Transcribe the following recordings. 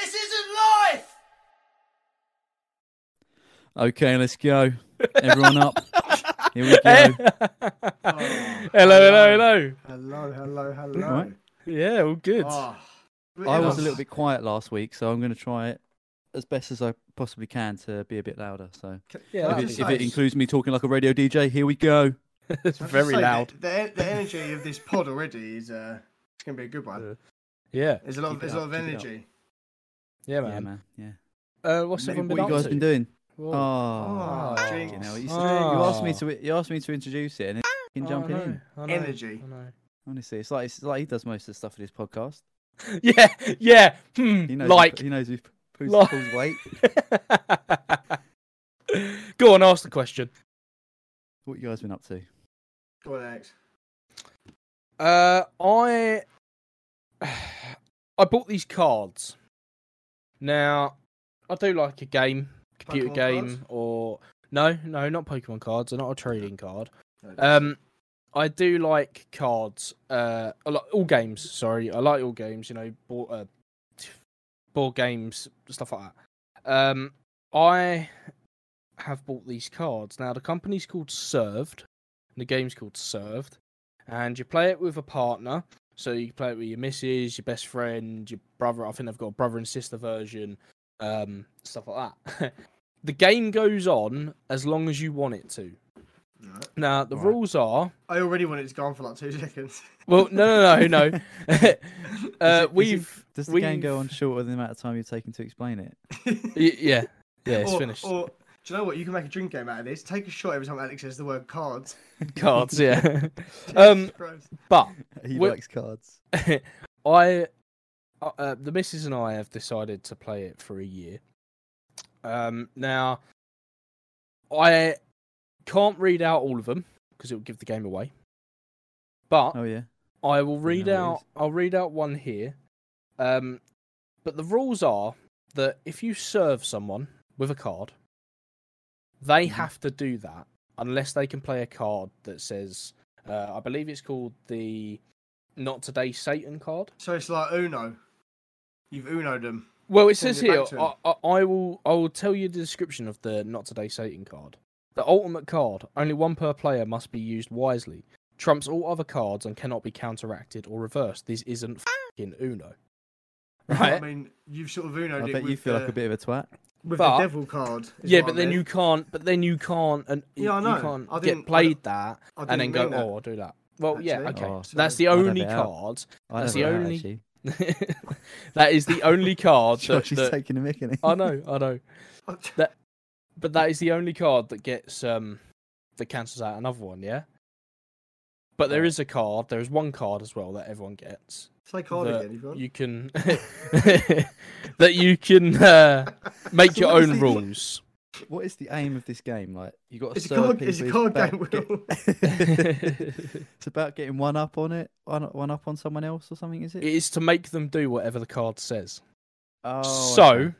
This isn't life! Okay, let's go. Everyone up. Here we go. Oh, hello, hello, hello. Hello, hello, hello. Right. Yeah, all good. Oh, I was a little bit quiet last week, so I'm going to try it as best as I possibly can to be a bit louder. So yeah, if it, if it includes me talking like a radio DJ, here we go. it's I have very loud. The, the, the energy of this pod already is uh, it's gonna be a good one. Yeah, There's a lot of Keep it there's a lot of keep up. energy. Yeah, man. Yeah, man. man. Yeah. Uh, what's Mate, everyone What been you guys to? been doing? Whoa. Oh, Oh, fucking jinx. hell. You, said- you asked me Oh. to. You asked me to introduce it, and then fucking Oh, jumping I in. I know, Energy. I know. Honestly, it's like it's like he does most of the stuff in his podcast. Yeah, yeah. Hmm, He knows. like. he knows who pulls, Like- pulls weight. Go on, ask the question. What you guys been up to? Go on, Alex. Uh, I I bought these cards. Now, I do like a game, computer Pokemon game, cards? or no, no, not Pokemon cards. They're not a trading card. Um, I do like cards. Uh, I like all games. Sorry, I like all games. You know, board, uh, board games, stuff like that. Um, I have bought these cards. Now the company's called Served. And the game's called Served, and you play it with a partner. So you play it with your missus, your best friend, your brother. I think they've got a brother and sister version, um, stuff like that. the game goes on as long as you want it to. Right. Now the Right. rules are I already want it to go on for like two seconds. well, no, no, no, no. uh, Is it- is it- we've Does the game go on shorter than the amount of time you've taken to explain it? y- yeah, yeah, it's or, finished. Or do you know what? You can make a drink game out of this. Take a shot every time Alex says the word cards. Cards, yeah. um, but He Well- likes cards. I, uh, uh, the missus and I have decided to play it for a year. Um, now, I can't read out all of them because it will give the game away. But Oh yeah. I will read how it out. is. I'll read out one here. Um, but the rules are that if you serve someone with a card, they Mhm. have to do that unless they can play a card that says, uh, I believe it's called the "Not Today Satan" card. So it's like Uno. You've Uno'd them. Well, it Send says it here. I. I, I will. I will tell you the description of the "Not Today Satan" card. The ultimate card, only one per player, must be used wisely. Trumps all other cards and cannot be counteracted or reversed. This isn't fing Uno. Right? I mean, you've sort of Uno'd I bet with, you feel the, like a bit of a twat. With But- the devil card. yeah, but I then meant. you can't. But then you can't. And Yeah, I you know. can't I get didn't- I played that I and then didn't go, mean that. "Oh, I'll do that." Well, yeah, Actually. okay. Oh, so that's the only card. That's the only- that is the only card that, Josh is that taking a mick, isn't he? I know, I know. But that is the only card that gets um that cancels out another one, yeah. But there is a card. There is one card as well that everyone gets. Say card that again if you want. You can that you can uh, make So your own the- rules. What is the aim of this game? Like you got to It's a card, people. it's a card game. get- it's about getting one up on it, one, one up on someone else or something. Is it? it is to make them do whatever the card says. oh, so okay.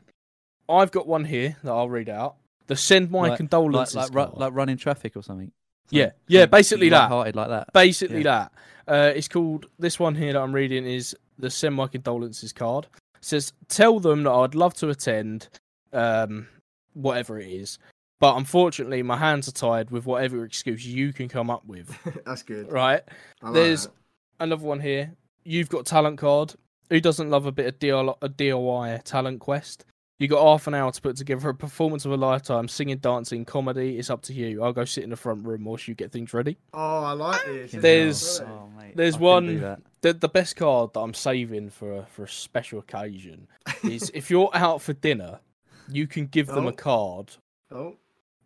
I've got one here that I'll read out. The send my Like- like condolences like, ru- card. like running traffic or something. Yeah, yeah, basically that. light-hearted like that. basically Yeah. that. Uh, it's called this one here that I'm reading is the send my condolences card. It says tell them that I'd love to attend, um, whatever it is, but unfortunately my hands are tied with whatever excuse you can come up with. That's good. Right? Like There's that. another one here. You've got talent card. Who doesn't love a bit of DIY, a DIY talent quest? You got half an hour to put together a performance of a lifetime, singing, dancing, comedy. It's up to you. I'll go sit in the front room whilst you get things ready. Oh, I like this. There's- Oh, mate, there's I one the, the best card that I'm saving for a, for a special occasion is if you're out for dinner, you can give them Oh. a card. Oh,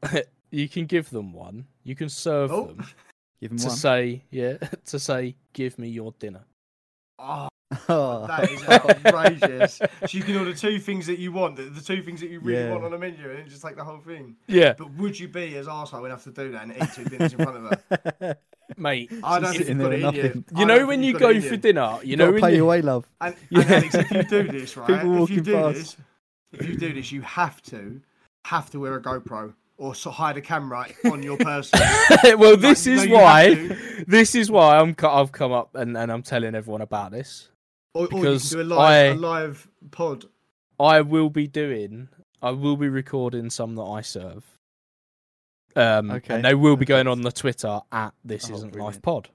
You can give them one. You can serve Oh. them Give him to one. say, yeah, to say, give me your dinner. oh, Oh. that is outrageous. so you can order two things that you want, the, the two things that you really Yeah. want on a menu, and then just take the whole thing. Yeah, But would you be as arsehole enough to do that and eat two dinners in front of her? mate. I don't Just think you've got there it in you. nothing. You know when you've you got it go for dinner, you you know gotta when pay you, your way, love. And, and Yeah. Alex, if you do this, right? People if you do past. this, if you do this, you have to have to wear a GoPro or so hide a camera on your person. well, this no, is you have why. This is why I'm. co- I've come up and, and I'm telling everyone about this. Or, or you can Because do a live, I- a live pod. I will be doing. I will be recording some that I serve. Um, Okay, and they will be going on the Twitter at This Oh, Isn't Life. Pod.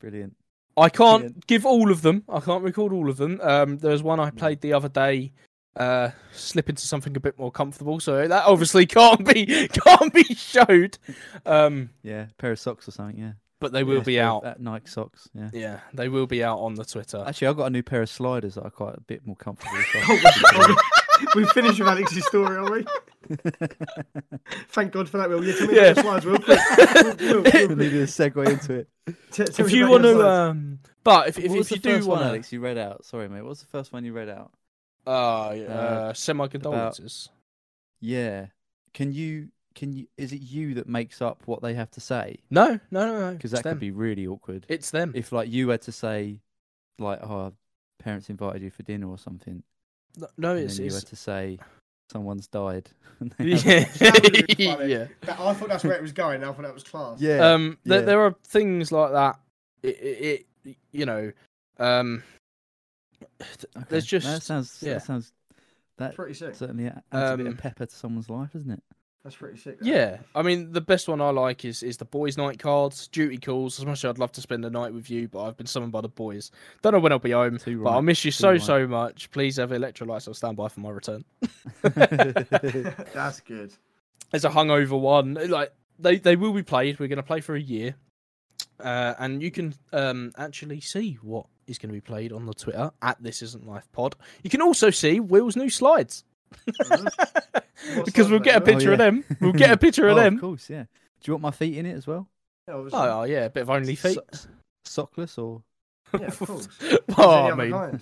Brilliant. I can't Brilliant. give all of them. I can't record all of them. Um, there was one I played the other day. Uh, slip into something a bit more comfortable, so that obviously can't be can't be showed. Um, Yeah, pair of socks or something. Yeah. But they will Yeah, be out. of- uh, Nike socks. Yeah. Yeah, they will be out on the Twitter. Actually, I've got a new pair of sliders that are quite a bit more comfortable. So Oh, we finished with Alex's story, are we? Thank God for that, Will. Yeah, tell me Yeah. about slides real quick. Will, Will, I Will, needed a segue into it. t- if you want to, um, but if if, if you do one, want Alex, you read out? Sorry, mate. What was the first one you read out? uh, yeah, Uh, uh, semi condolences. Yeah. Can you? Can you? Is it you that makes up what they have to say? No, no, no, no. Because that them. could be really awkward. It's them. If like you had to say, like, oh, parents invited you for dinner or something, No, no, and it's, then you it's had to say, someone's died. and they have- yeah, That would've been funny. yeah. That- I thought that's where it was going. I thought that was class. yeah. Um, there, yeah. there are things like that. It, it, it you know, um, Okay, there's that sounds. yeah. That sounds. That Pretty sick. certainly adds a bit Um, of pepper to someone's life, isn't it? That's pretty sick. that. yeah. I mean, the best one I like is is the boys' night cards, duty calls. As much as I'd love to spend the night with you, but I've been summoned by the boys. Don't know when I'll be home, Too but I'll miss you too so right. so much. Please have electrolytes on standby for my return. that's good. It's a hungover one. Like they they will be played. We're going to play for a year, uh, and you can um actually see what is going to be played on the Twitter at This Isn't Life Pod. You can also see Will's new slides because we'll get a they, Will? picture oh, of them. We'll get a picture of oh, them. Of course, yeah. Do you want my feet in it as well? Yeah. Oh, oh yeah, a bit of only feet. So- sockless or? yeah, of course. oh, I mean.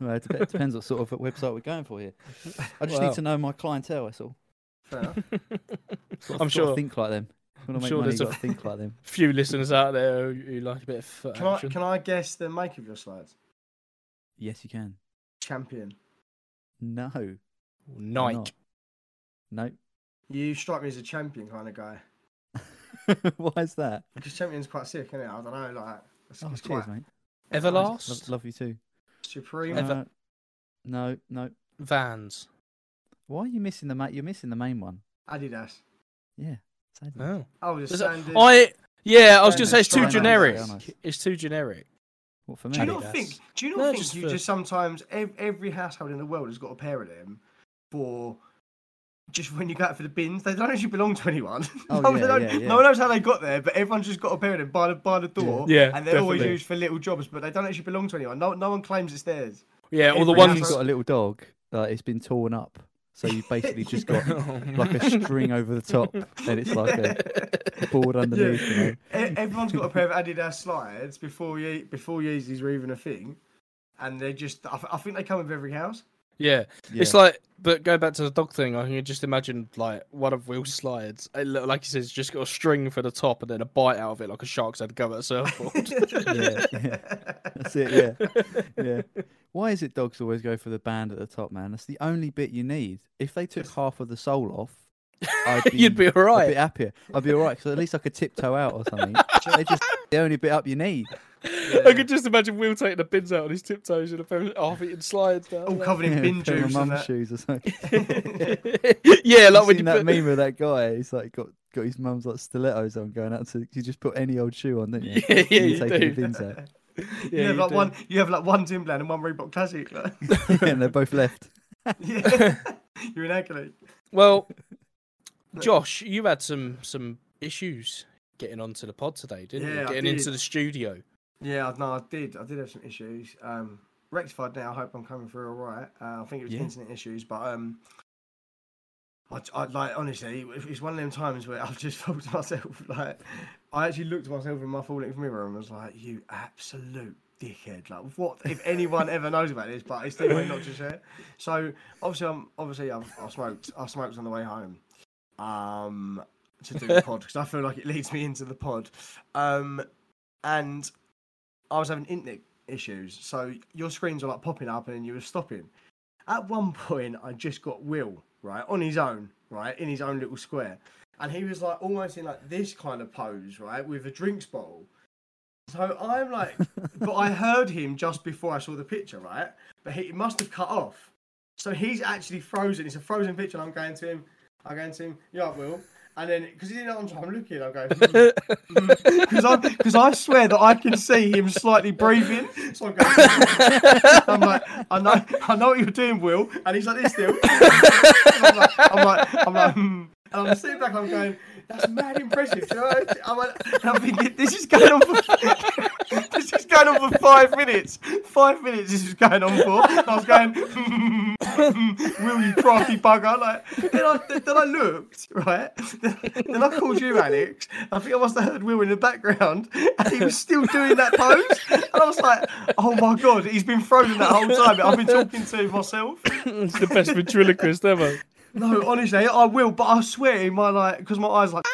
Well, it depends what sort of website we're going for here. I just Well. need to know my clientele. That's all. Fair enough. I'm gotta sure think like them. Want to make sure money? there's a- think like them. few listeners out there who, who like a bit of foot Can I can I guess the make of your slides? Yes, you can. Champion. No. I'm Nike. not. No. You strike me as a champion kind of guy. Why is that? Because champion's quite sick, isn't it? I don't know, like it's, Oh, it's cheers, quite mate. Everlast. Love, love you too. supreme. Ever- Uh, no, no. Vans. Why are you missing the ma- You're missing the main one. Adidas. Yeah. it's Adidas. Oh. The There's a- standard. I yeah, I was gonna say it's too generic. It's too generic. What for me? Do you not Adidas. think? Do you not No, think just you for- just sometimes ev- every household in the world has got a pair of them for just when you go out for the bins? They don't actually belong to anyone. Oh, no, yeah, yeah, yeah. no one knows how they got there, but everyone's just got a pair of them by the by the door. Yeah, and they're always used for little jobs, but they don't actually belong to anyone. No, no one claims it's theirs. Yeah, all the Every When ones. you've got a little dog, uh, it's been torn up. So you've basically just got oh, like a string over the top, and it's like a board underneath. You know? Everyone's got a pair of Adidas slides before Ye- before Yeezys were even a thing, and they just I, I think they come with every house. Yeah. Yeah. It's like, but go back to the dog thing. I can just imagine like one of Will's slides. It look, like he says, just got a string for the top and then a bite out of it, like a shark's had to go at a surfboard. yeah, yeah. That's it. Yeah, yeah. Why is it dogs always go for the band at the top, man? That's the only bit you need. If they took half of the sole off, I'd be, You'd be a bit alright. happier. I'd be alright because at least I could tiptoe out or something. they just the only bit up you need. I could just imagine Will taking the bins out on his tiptoes and a pair of half-eaten slides down. All there. covered in Yeah, bin juice and mum's that. shoes or something. yeah, like you when seen you that put. meme of that guy? He's like got got his mum's like stilettos on going out to. You just put any old shoe on, don't you? Yeah, yeah, And you taking do. bins out. you have you like do. one. You have like one Timberland and one Reebok Classic. Like. and they're both left. yeah, you're an athlete. Well, Josh, you had some some issues getting onto the pod today, didn't Yeah, you? Getting did. into the studio. Yeah, I- no, I did. I did have some issues. Um, rectified now. I hope I'm coming through all right. Uh, I think it was Yeah. internet issues, but um, I, I like honestly, it- it's one of them times where I've just thought to myself, like, I actually looked at myself in my full length mirror and was like, "You absolute dickhead!" Like, what if anyone ever knows about this? But it's late not to share. So obviously, I'm obviously I've, I smoked. I smoked on the way home. Um, to do the pod because I feel like it leads me into the pod. Um, and I was having internet issues, so your screens were like popping up and you were stopping. At one point, I just got Will right on his own, right in his own little square, and he was like almost in like this kind of pose, right, with a drinks bottle. So I'm like, but I heard him just before I saw the picture, right? But he must have cut off. So he's actually frozen. It's a frozen picture. And I'm going to him. I'm going to him. Yeah, Will. And then, because he's in on time, I'm looking. I'm going because I because I swear that I can see him slightly breathing. So I'm going. I'm like, I know, I know what you're doing, Will. And he's like this still. I'm like, I'm like, I'm like, hmm. and I'm sitting back. I'm going. That's mad impressive. Do you know? I'm, like, I'm thinking this is going on for this is going on for five minutes. Five minutes. This is going on for. And I was going. Will you crafty bugger? Like then I then I looked right. Then I called you, Alex. I think I must have heard Will in the background, and he was still doing that pose. And I was like, "Oh my god, he's been frozen that whole time." I've been talking to myself. it's the best ventriloquist ever. No, honestly, I will, but I swear in my like, because my eyes like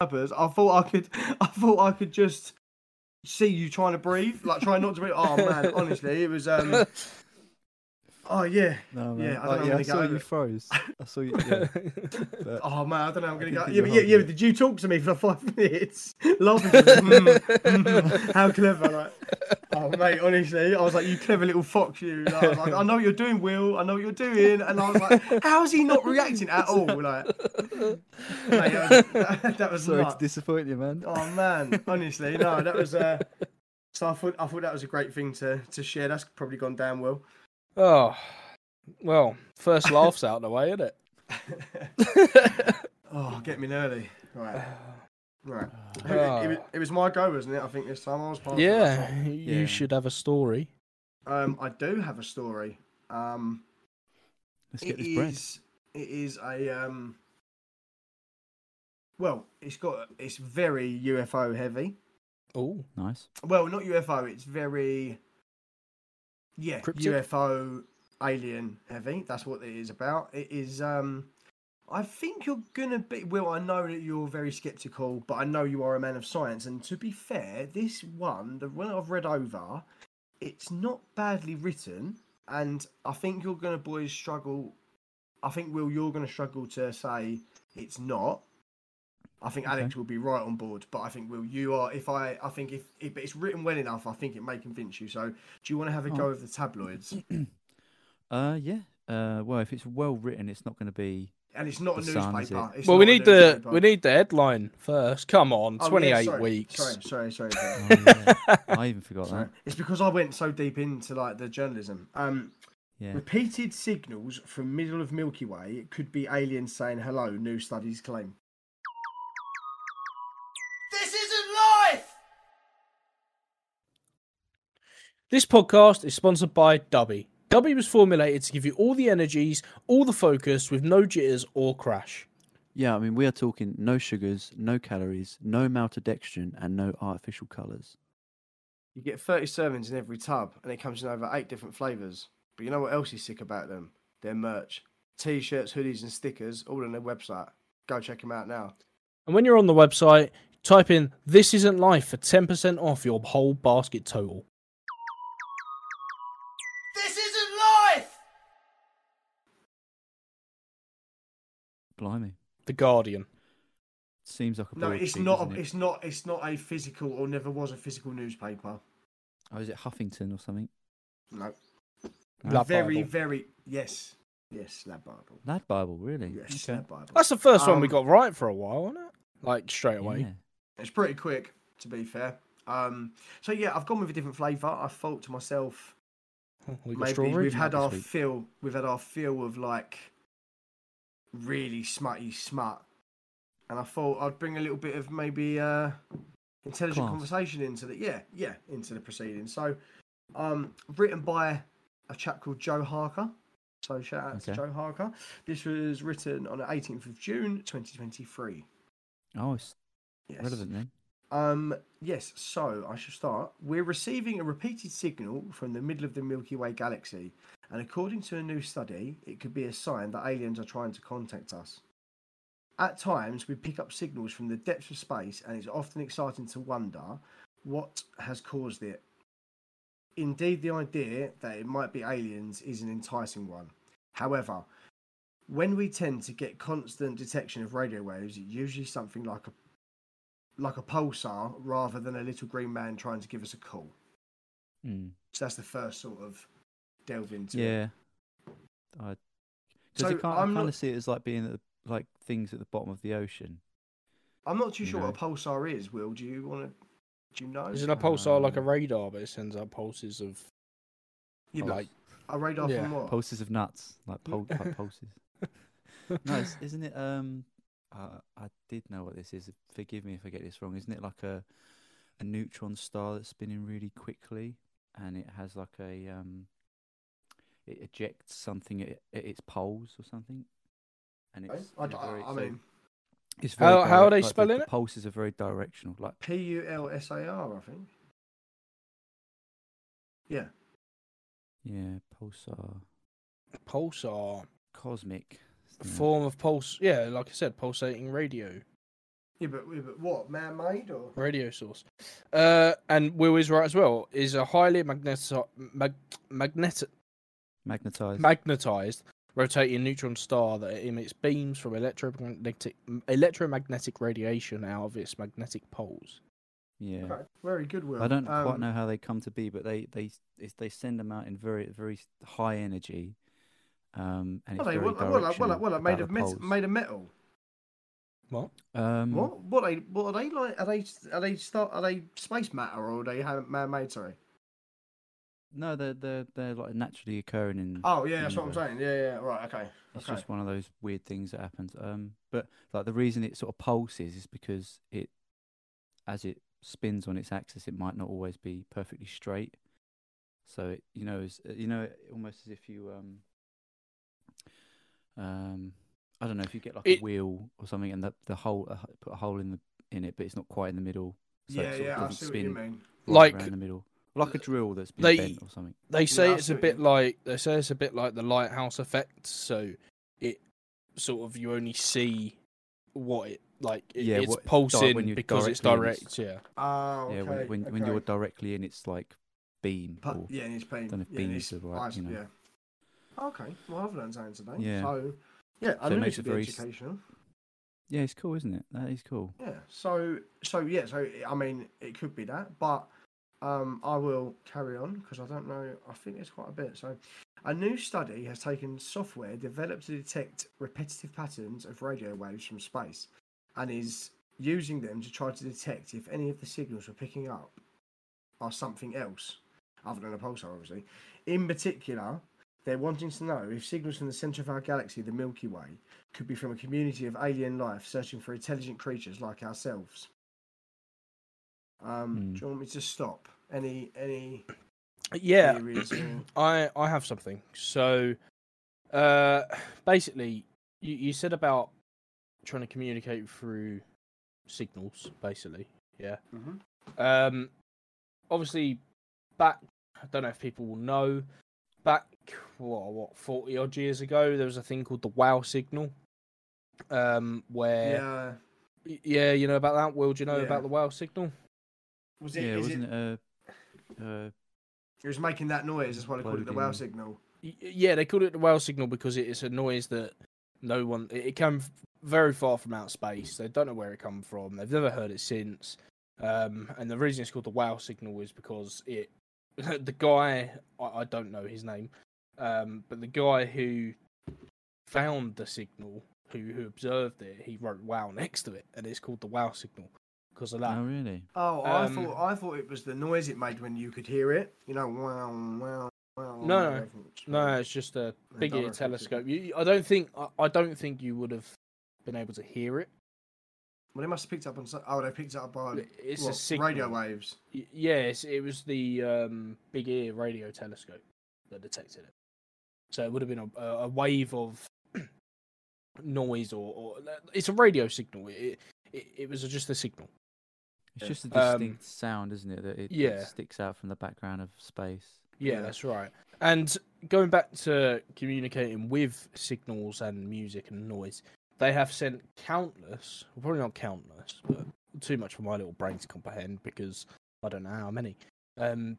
I thought I could, I thought I could just see you trying to breathe, like trying not to breathe. Oh man, honestly, it was. um Oh yeah, No, man. Yeah, I know yeah, I saw you froze. I saw you. Yeah. But- Oh man, I don't know. I'm gonna go. Yeah, but yeah, yeah. Did you talk to me for five minutes? Laughing. Mm, mm, how clever! Like, oh mate, honestly, I was like, you clever little fox, you. Like, I, like, I know what you're doing, Will. I know what you're doing, and I was like, how is he not reacting at all? Like, mate, that was, that, that was Sorry nuts. to disappoint you, man. Oh man, honestly, no, that was. Uh, so I thought I thought that was a great thing to to share. That's probably gone down well. Oh, well, first laughs out of the way, isn't it? Oh, get me early. Right, right. It, Oh. it, was, it was my go, wasn't it? I think this time I was part. of yeah, you Yeah. should have a story. Um, I do have a story. Um, Let's get this bread. is. It is a um. Well, it's got. It's very UFO heavy. Oh, Nice. Well, not UFO. It's very. Yeah, Cryptid? UFO alien heavy. That's what it is about. It is. Um, I think you're gonna be. Well, I know that you're very skeptical, but I know you are a man of science. And to be fair, this one, the one I've read over, it's not badly written, and I think you're gonna boys struggle. I think Will, you're gonna struggle to say it's not. I think Okay. Alex will be right on board, but I think Will, you are. If I, I think if, if it's written well enough, I think it may convince you. So, do you want to have a go Oh. of the tabloids? Uh, yeah. Uh, well, if it's well written, it's not going to be. And it's not a The Sun, is newspaper. It's well, we need the newspaper. we need the headline first. Come on, Oh, yeah, twenty eight weeks. Sorry, sorry, sorry. sorry. Oh, yeah. I even forgot Sorry. that. It's because I went so deep into like the journalism. Um, Yeah. repeated signals from middle of Milky Way could be aliens saying hello. New studies claim. This podcast is sponsored by Dubby. Dubby was formulated to give you all the energies, all the focus, with no jitters or crash. Yeah, I mean, we are talking no sugars, no calories, no maltodextrin, and no artificial colours. You get 30 servings in every tub, and it comes in over eight different flavours. But you know what else is sick about them? Their merch. T shirts, hoodies, and stickers, all on their website. Go check them out now. And when you're on the website, type in "This isn't life" for ten percent off your whole basket total. Blimey. The Guardian. Seems like a No, it's sheet, not. A, it? it's not. It's not a physical, or never was a physical newspaper. Oh, is it Huffington or something? No. Lab Uh, very, Bible. very. Yes. Yes, Lad Bible. Lad Bible, really? Yes, Okay. Lad Bible. That's the first one we Um, got right for a while, isn't it? Like straight away. Yeah. It's pretty quick, to be fair. Um, so yeah, I've gone with a different flavour. I thought to myself, we maybe we've had our sweet. fill. We've had our fill of like really smutty smut, and I thought I'd bring a little bit of maybe uh, intelligent Class. conversation into the yeah yeah into the proceedings. So, um, written by a chap called Joe Harker. So shout out to Joe Harker. This was written on the 18th of June, 2023. Oh, it's Yes. relevant then. Um, yes, so I should start. We're receiving a repeated signal from the middle of the Milky Way galaxy, and according to a new study, it could be a sign that aliens are trying to contact us. At times, we pick up signals from the depths of space, and it's often exciting to wonder what has caused it. Indeed, the idea that it might be aliens is an enticing one. However, when we tend to get constant detection of radio waves, it's usually something like a like a pulsar rather than a little green man trying to give us a call. Mm. So that's the first sort of delve into. it. Yeah. I So because can't I'm kind of see it as like being at the, like things at the bottom of the ocean. I'm not too You sure what a pulsar is. Will do you want to? Do you know? Isn't a pulsar like a radar, but it sends out pulses of Yeah, like a radar yeah, from what? Pulses of nuts, like, pul- like pulses. No, it's, isn't it? Um, uh, I did know what this is. Forgive me if I get this wrong. Isn't it like a a neutron star that's spinning really quickly, and it has like a um, it ejects something at, at its poles or something, and Okay. it's I, in a I- very- I mean, it's How- very how are they like, spelling the it? Pulses are very directional, like P U L S A R. I think. Yeah. yeah, pulsar, pulsar cosmic. form of pulse. Yeah, like I said, pulsating radio Yeah, but, but what? Man-made or? radio source. Uh, and Will is right as well. Is a highly magneti- mag- magnetic magnetized. magnetized rotating neutron star that emits beams from electromagnetic electromagnetic radiation out of its magnetic poles. yeah. Okay, Very good, Will. I don't quite Um, know how they come to be, but they they it's, they send them out in very very high energy, um, and What it's they? very What? What? What? directional Made of the metal? Made of metal? What? Um, What? What are they? What are they like? Are they? Are they start? Are they space matter or are they man-made? Sorry. No, they're they're they're like naturally occurring in. Oh yeah, that's what I'm universe. saying. Yeah, yeah. Right. Okay. It's okay. just one of those weird things that happens. Um, but like the reason it sort of pulses is because it, as it spins on its axis, it might not always be perfectly straight. So it, you know, is you know, almost as if you um, um, I don't know if you get like It- a wheel or something, and the the hole uh, put a hole in the in it, but it's not quite in the middle. So yeah, it sort of yeah. I doesn't see what you mean. right Like- around the middle, like a drill that's been They- bent or something. They say I it's a bit like they say it's a bit like the lighthouse effect. So it sort of you only see what it like. It, Yeah, it's what- pulsing when you're because it's directly in, it's- direct. Yeah. Oh, okay. yeah, when when, when you're directly in, it's like beam. Pu- or, yeah, and it's beam. don't know if yeah, beam and is the right, ice, you know. Yeah. Okay. Well, I've learned something today. Yeah. So, yeah, I So it knew makes it it to be very educational. Yeah, it's cool, isn't it? That is cool. Yeah. So, so yeah. So, I mean, it could be that, but um, I will carry on because I don't know. I think there's quite a bit. So, a new study has taken software developed to detect repetitive patterns of radio waves from space, and is using them to try to detect if any of the signals we're picking up are something else other than a pulsar, obviously. In particular, they're wanting to know if signals from the centre of our galaxy, the Milky Way, could be from a community of alien life searching for intelligent creatures like ourselves. Um, Hmm. Do you want me to stop? Any any Yeah. theories? or- I I have something. So, uh, basically, you you said about trying to communicate through signals. Basically, yeah. Mhm. Um, obviously, back. I don't know if people will know. Back what what forty odd years ago, there was a thing called the WoW signal. Um, where Yeah. yeah, you know about that. Will do you know Yeah. about the WoW signal? Was it? yeah, wasn't it, it? Uh, uh, it was making that noise. That's why they called it the wow signal. Yeah, they called it the whale signal because it is a noise that no one. It, it came very far from outer space. They don't know where it come from. They've never heard it since. Um, and the reason it's called the whale signal is because it. The guy, I, I don't know his name, um, but the guy who found the signal, who who observed it, he wrote "wow" next to it, and it's called the wow signal because of that. oh, really? Oh, I Um, thought I thought it was the noise it made when you could hear it. You know, wow, wow, wow. No, no, it's No, it's just a big ear telescope. You, I don't think I, I don't think you would have been able to hear it. Well, they must have picked up on. Oh, they picked it up by It's a signal. radio waves. Y- Yes, it was the um, big ear radio telescope that detected it. So it would have been a, a wave of noise, or, or it's a radio signal. It, it, it was just a signal. It's just a Um, distinct sound, isn't it? That it, yeah. sticks out from the background of space. Yeah, Yeah. that's right. And going back to communicating with signals and music and noise, they have sent countless, well, probably not countless, but too much for my little brain to comprehend because I don't know how many. Um,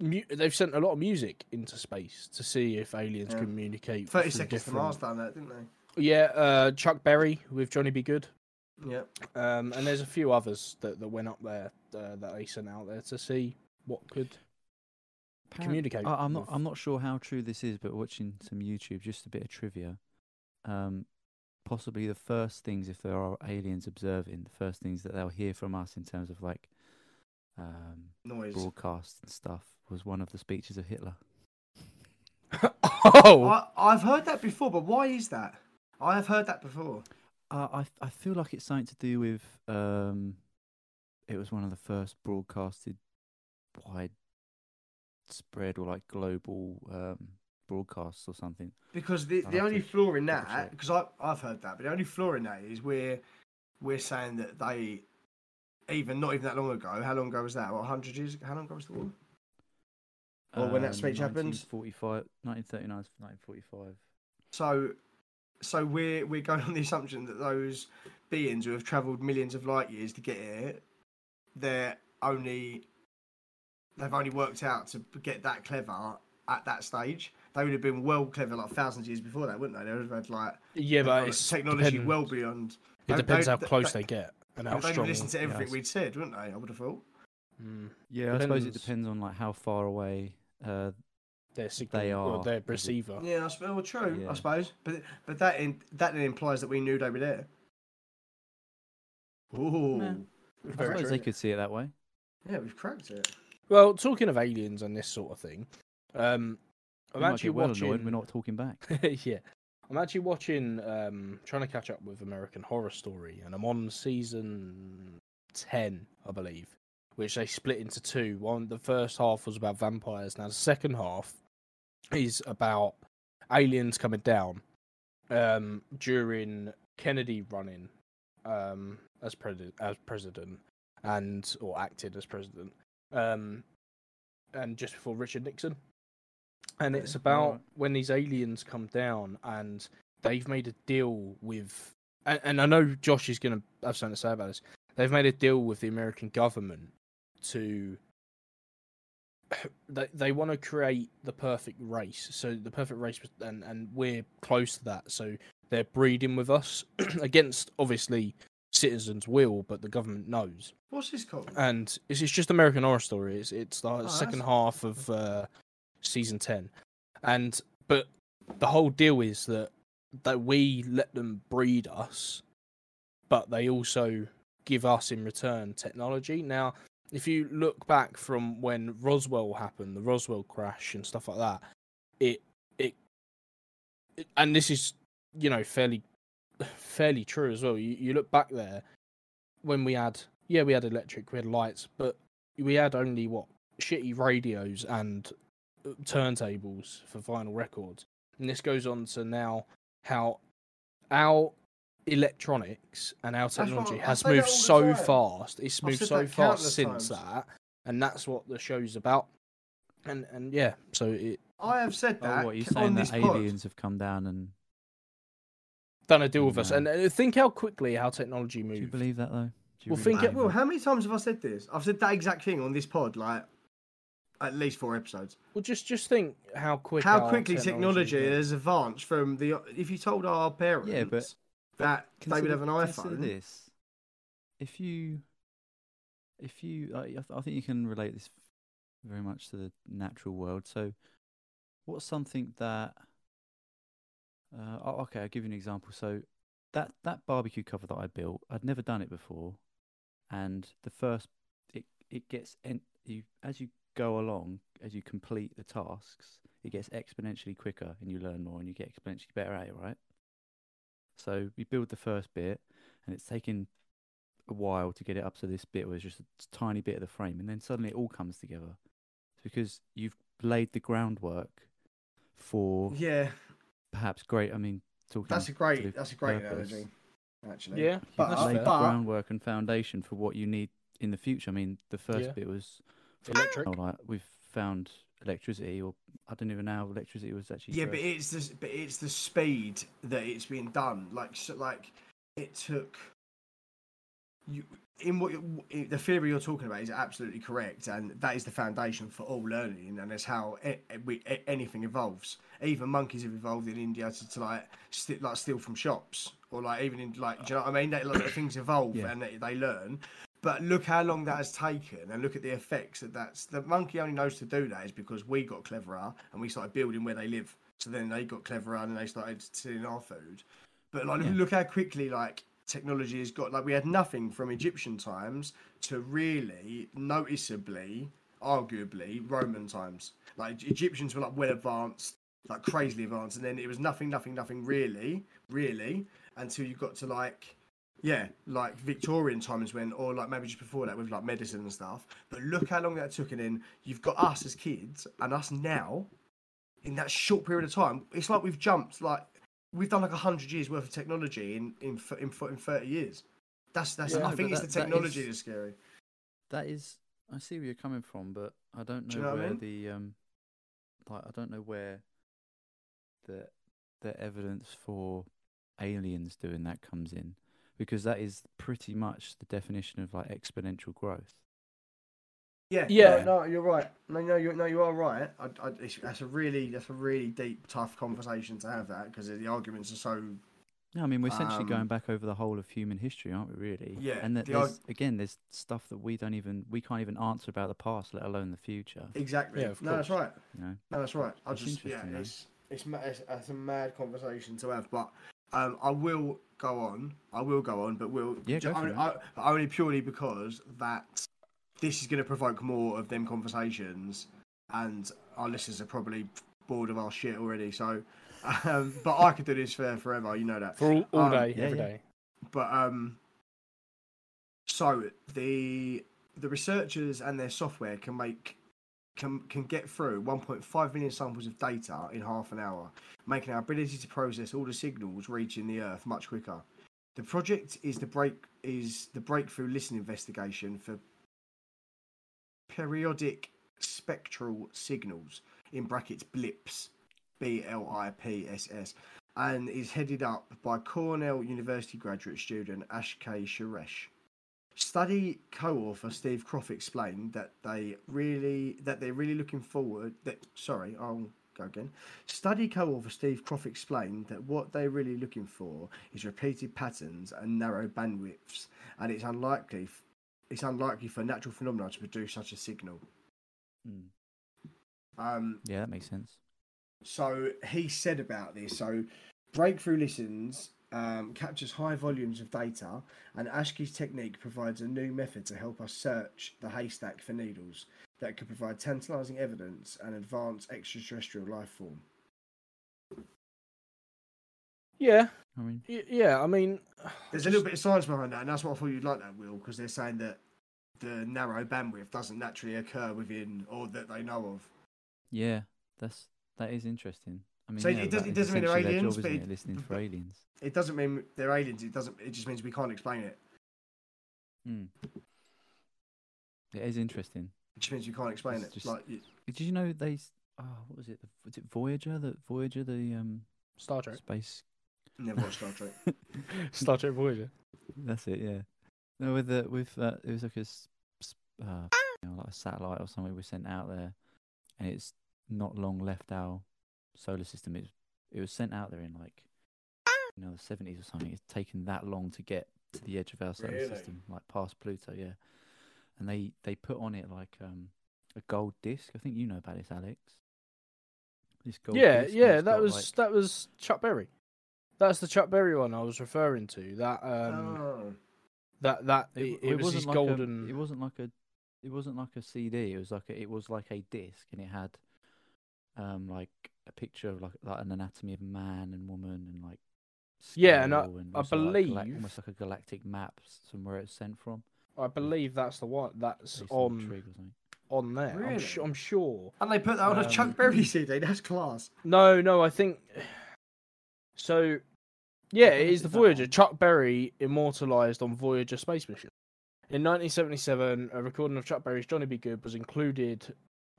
mu- they've sent a lot of music into space to see if aliens Yeah. communicate. Thirty through seconds to different- Mars done that, didn't they? Yeah, uh, Chuck Berry with Johnny B. Goode. Yeah. Um, and there's a few others that, that went up there uh, that they sent out there to see what could Apparent- communicate. I, I'm not. with- I'm not sure how true this is, but watching some YouTube, just a bit of trivia. Um, possibly the first things, if there are aliens observing, the first things that they'll hear from us in terms of like um, Noise. broadcasts and stuff was one of the speeches of Hitler. oh, I, I've heard that before, but why is that? I have heard that before. Uh, I I feel like it's something to do with um, it was one of the first broadcasted wide spread or like global um broadcasts or something. Because the, I'll the only flaw in that, because I I've heard that, but the only flaw in that is we're we're saying that they even not even that long ago. How long ago was that? What hundred years? How long ago was the war? Or when that speech happened? 1945, 1939 1945. So so we're we're going on the assumption that those beings who have travelled millions of light years to get here, they're only they've only worked out to get that clever at that stage. They would have been well clever like thousands of years before that, wouldn't they? They would have had like yeah, but it's technology depends- well beyond. It they- depends they- how they- close they- they get and how strong. They'd strong. listen to everything we'd said, wouldn't they? I would have thought. Mm. Yeah, I suppose it Depends. depends on like how far away. Uh, Their signal They or are, their receiver. Yeah, I suppose. Well, true, Yeah. I suppose. But but that in, that then implies that we knew they were there. Ooh, Nah. I suppose true. they could see it that way. Yeah, we've cracked it. Well, talking of aliens and this sort of thing, um, I'm We actually well watching. annoyed we're not talking back. yeah, I'm actually watching. Um, trying to catch up with American Horror Story, and I'm on season ten, I believe, which they split into two. One, the first half was about vampires. Now the second half is about aliens coming down um, during Kennedy running um, as president, as president, and or acted as president, um, and just before Richard Nixon. And it's about alright. when these aliens come down and they've made a deal with, and, and I know Josh is going to have something to say about this. They've made a deal with the American government to. They they want to create the perfect race, so the perfect race, and and we're close to that. So they're breeding with us against obviously citizens' will, but the government knows. What's this called? And it's, it's just American Horror Story. It's it's the that's- second half of uh, season ten, and but the whole deal is that that we let them breed us, but they also give us in return technology. Now, if you look back from when Roswell happened, the Roswell crash and stuff like that, it it, it and this is you know fairly fairly true as well. You you look back there when we had yeah we had electric, we had lights, but we had only what shitty radios and uh, turntables for vinyl records. And this goes on to now how our electronics and our technology I- I has moved so time. fast. It's moved so fast since times. that, and that's what the show's about. And and yeah, so it I have said that Oh, what, you on saying this that pod. aliens have come down and done a deal with us. And uh, think how quickly how technology moves. do you believe that though? Do you Well, really think it- believe Well, how many times have I said this? I've said that exact thing on this pod, like at least four episodes. Well, just just think how quick How quickly technology moves. has advanced from the. If you told our parents Yeah, but- that they would have an consider iPhone, this. If you, if you, I, I I think you can relate this very much to the natural world. So, what's something that? Uh, oh, okay, I'll give you an example. So, that that barbecue cover that I built, I'd never done it before, and the first, it it gets en- you as you go along, as you complete the tasks, it gets exponentially quicker, and you learn more, and you get exponentially better at it, right? So we build the first bit, and it's taken a while to get it up to this bit where it's just a tiny bit of the frame, and then suddenly it all comes together. It's because you've laid the groundwork for yeah, perhaps great. I mean, talking that's a great. That's a great purpose. analogy. Actually, Yeah, You've But- that's uh, laid fair. the but- groundwork and foundation for what you need in the future. I mean, the first Yeah. bit was electric. like we've found electricity, or I don't even know how electricity was actually. Yeah, first- but it's the but it's the speed that it's being done. Like so, like it took you in what the theory you're talking about is absolutely correct, and that is the foundation for all learning, and that's how a- a- we, anything evolves. Even monkeys have evolved in India to, to like st- like steal from shops, or like even in like do you know what I mean? They, like, things evolve Yeah. and they, they learn. But look how long that has taken, and look at the effects that that's. The monkey only knows to do that is because we got cleverer and we started building where they live. So then they got cleverer and they started stealing our food. But like, Yeah. look how quickly like technology has got. Like we had nothing from Egyptian times to really noticeably, arguably Roman times. Like Egyptians were like well advanced, like crazily advanced, and then it was nothing, nothing, nothing really, really until you got to like yeah, like Victorian times when, or like maybe just before that with like medicine and stuff. But look how long that took, and then you've got us as kids and us now in that short period of time. It's like we've jumped, like we've done like a hundred years worth of technology in in in, in thirty years. That's that's. Yeah, I think it's that- the technology is- that's scary. That is, I see where you're coming from, but I don't know, Do you know what I where mean? the um, like I don't know where the the evidence for aliens doing that comes in, because that is pretty much the definition of like exponential growth. Yeah, Yeah. No, no, you're right. No, no, you no, you are right. I, I, it's, that's a really that's a really deep, tough conversation to have that because the arguments are so No, I mean we're essentially Um, going back over the whole of human history, aren't we? Really? Yeah, And that the there's, arg- again, there's stuff that we don't even we can't even answer about the past, let alone the future. exactly. Yeah, of no, that's right. You know. No, that's right. I It's just yeah, it's it's, ma- it's it's a mad conversation to have, but um, I will go on. I will go on, but we'll. Yeah, ju- go for only, it. I, but only purely because that this is going to provoke more of them conversations, and our listeners are probably bored of our shit already. So, um, but I could do this for forever. You know that. For all, all Um, day, yeah, every yeah. day. But um, so the the researchers and their software can make can can get through 1.5 million samples of data in half an hour, making our ability to process all the signals reaching the Earth much quicker. The project is the break is the breakthrough listen investigation for periodic spectral signals in brackets blips b l i p s s and is headed up by Cornell University graduate student Ash K. Suresh. Study co-author Steve Croft explained that they really that they're really looking forward that sorry, I'll go again. Study co-author Steve Croft explained that what they're really looking for is repeated patterns and narrow bandwidths, and it's unlikely it's unlikely for natural phenomena to produce such a signal. Mm. Um, Yeah, that makes sense. so he said about this. So breakthrough listens um, captures high volumes of data, and Ashke's technique provides a new method to help us search the haystack for needles that could provide tantalizing evidence and advance extraterrestrial life form. Yeah, I mean, y- yeah. I mean, There's a little bit of science behind that, and that's what I thought you'd like that, Will, because they're saying that the narrow bandwidth doesn't naturally occur within, or that they know of. yeah, that's that is interesting. I mean, So it does- that it is doesn't mean they're aliens, job, but it- it? Listening for aliens. It doesn't mean they're aliens. It doesn't. It just means we can't explain it. Hmm. It is interesting. It just means you can't explain It's it. just- Like, it- Did you know they? s- Oh, what was it? Was it Voyager? The Voyager, the um Star Trek, space. never watched Star Trek. Star Trek Voyager. That's it. Yeah. No, with the with uh, it was like a s- s- uh, you know, like a satellite or something we sent out there, and it's not long left our solar system. It it was sent out there in like you know the seventies or something. It's taken that long to get to the edge of our solar Really? system, like past Pluto. Yeah. And they they put on it like um a gold disc. I think you know about this, Alex. This gold Yeah, disc, yeah. That was like- that was Chuck Berry. That's the Chuck Berry one I was referring to. That um, oh. that that It, it, it was his wasn't like golden. A, it wasn't like a. It wasn't like a CD. It was like a. It was like a disc, and it had, um, like a picture of like like an anatomy of man and woman and like. Yeah, and I- and I also, like, believe- almost like a galactic map s- from where it's sent from. I believe that's the one that's on the on trig or something. on there. I'm, Really? su- I'm sure. And they put that on a Um, Chuck Berry CD. That's class. No, no, I think so. Yeah, When it is is the Voyager. on? Chuck Berry immortalized on Voyager space mission. In 1977, a recording of Chuck Berry's "Johnny B. Goode" was included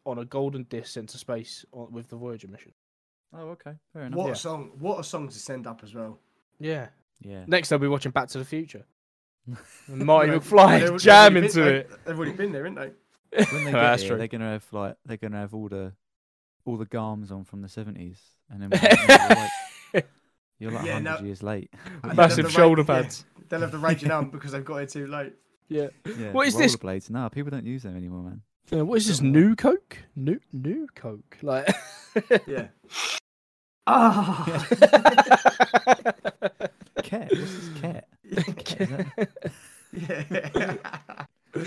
on a golden disc sent to space with the Voyager mission. Oh, okay, fair enough. What Yeah. a song! What a song to send up as well. Yeah. Yeah. Next, they'll be watching Back to the Future. And Marty McFly they've- they've jam into been- it. they- They've already been there, haven't they? when they get That's here, true. they're gonna have like they're gonna have all the all the garms on from the seventies, and then like, you're like, you're like Yeah, no- hundred years late. Massive have the shoulder ra- yeah, pads. they'll have the raging arm because they've got it too late. Yeah. Yeah. What is this? Rollerblades. No, people don't use them anymore, man. Uh, what is this? New Coke? New new Coke? Like. Yeah. Ah. Cat. What's this cat? Cat, is that yeah.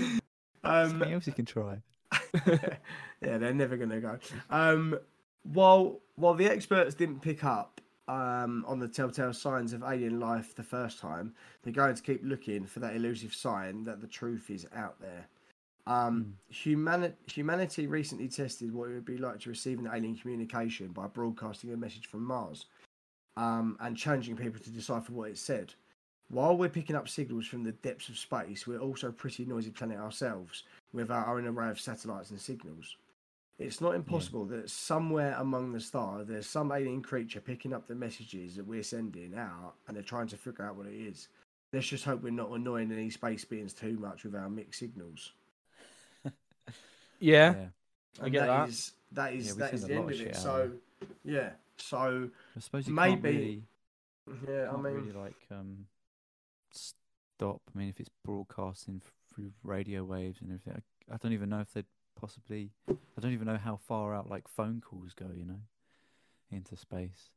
um, something else you can try? yeah, they're never going to go. Um, while while the experts didn't pick up um, on the telltale signs of alien life the first time, they're going to keep looking for that elusive sign that the truth is out there. Um, humani- humanity recently tested what it would be like to receive an alien communication by broadcasting a message from Mars um, and challenging people to decipher what it said. While we're picking up signals from the depths of space, we're also a pretty noisy planet ourselves with our own array of satellites and signals. It's not impossible that somewhere among the stars there's some alien creature picking up the messages that we're sending out and they're trying to figure out what it is. Let's just hope we're not annoying any space beings too much with our mixed signals. Yeah. Yeah. I And get That is that is, yeah, that is the a end lot of of it. shit So yeah. So I suppose you can't Maybe- really, yeah, I can't mean really like um stop. I mean, if it's broadcasting through radio waves and everything, I, I don't even know if they'd possibly. I don't even know how far out like phone calls go. You know, into space.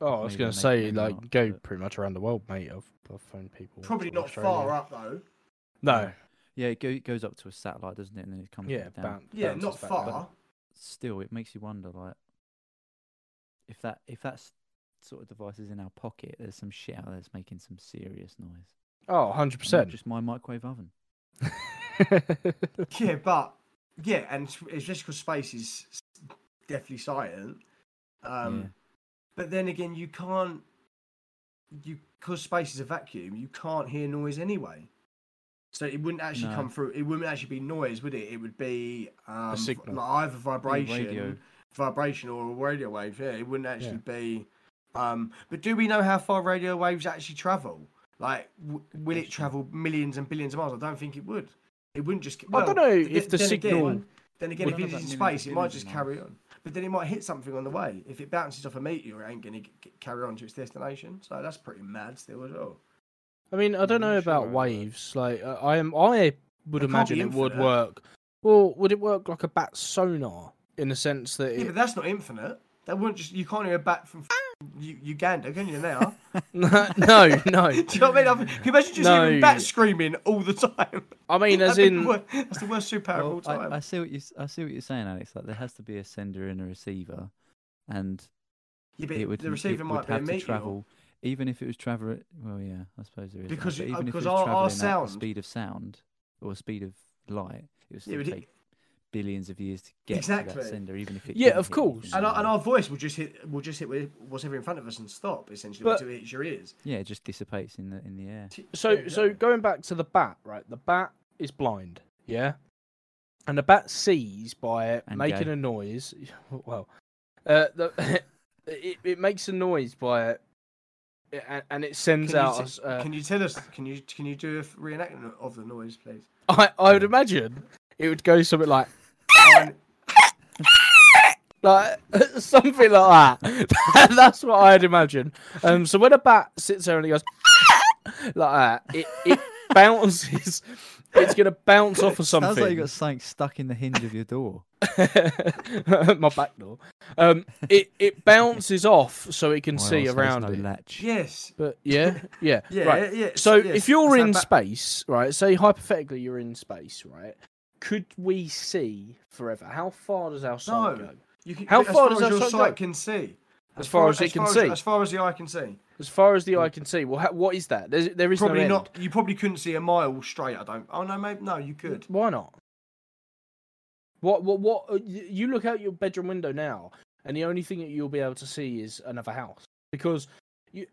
Oh, I was going to say, like, not, go but- pretty much around the world, mate. I've, I've phoned people. probably not Australia. far up though. No. Yeah, it, go, it goes up to a satellite, doesn't it? And then it comes Yeah, back down. boun- Yeah, not far. down. Still, it makes you wonder, like, if that if that's sort of device is in our pocket, there's some shit out there that's making some serious noise. Oh, 100%. Not just my microwave oven. Yeah, but yeah, and it's- it's just because space is definitely silent. Um, Yeah. But then again, you can't. You because space is a vacuum, you can't hear noise anyway. So it wouldn't actually No. come through. It wouldn't actually be noise, would it? It would be um, like either vibration, vibration, or a radio wave. Yeah, it wouldn't actually be. Um, but do we know how far radio waves actually travel? Like, w- will it travel millions and billions of miles? I don't think it would. It wouldn't just. I don't know if the then signal- Again, then again, if it's in space, it might just carry on. But then it might hit something on the way. If it bounces off a meteor, it ain't going to carry on to its destination. So that's pretty mad still as well. I mean, I don't know sure about how it waves. Like, uh, I am, I would It imagine it would work. Well, would it work like a bat sonar in the sense that Yeah, it, but that's not infinite. That wouldn't just. You can't hear a bat from U- Uganda, can you now? no, no, no. Do you know what I mean? Can you imagine just No. hearing bats screaming all the time? I mean, as in, the wor- that's the worst superpower of all time. I, I see what you s- I see what you're saying, Alex. Like there has to be a sender and a receiver, and yeah, but it would the receiver it might would be a have to meteor. travel. Even if it was travel, well, yeah, I suppose there is. Because but uh, even if because it was our- our travelling at sound- speed of sound or speed of light, it would still but it- take billions of years to get to Exactly. that sender. Even if it Yeah, of course. And our, and our voice will just hit will just hit with whatever in front of us and stop essentially But- until it hits your ears. yeah, it just dissipates in the in the air. so Yeah, so yeah. going back to the bat, right? The bat is blind, yeah, and the bat sees by And making gay. a noise. Well, uh, the it, it makes a noise by it, and, and it sends Can out. t- uh, can you tell us? Can you can you do a reenactment of the noise, please? I I would imagine it would go something like like something like that. That's what I'd imagine. Um, so when a bat sits there and he goes like that, it it bounces. It's gonna bounce off of something. Sounds like you got something stuck in the hinge of your door. my back door. Um, it it bounces off so it can Or see else there's around no it. latch. yes. But yeah, yeah, Yeah. right. Yeah. So yes, if you're so in ba- space, right? Say hypothetically you're in space, right? Could we see forever? How far does our sight No. go? you can, how as far far does as that your sight sight go? can see? As far as it can far see. As far as the eye can see. As far as the eye can see, well, ha- what is that? There's, there is Probably no not. You probably couldn't see a mile straight. I don't. Oh no, maybe no. You could. Why not? What? What? What? uh, You look out your bedroom window now, and the only thing that you'll be able to see is another house because you.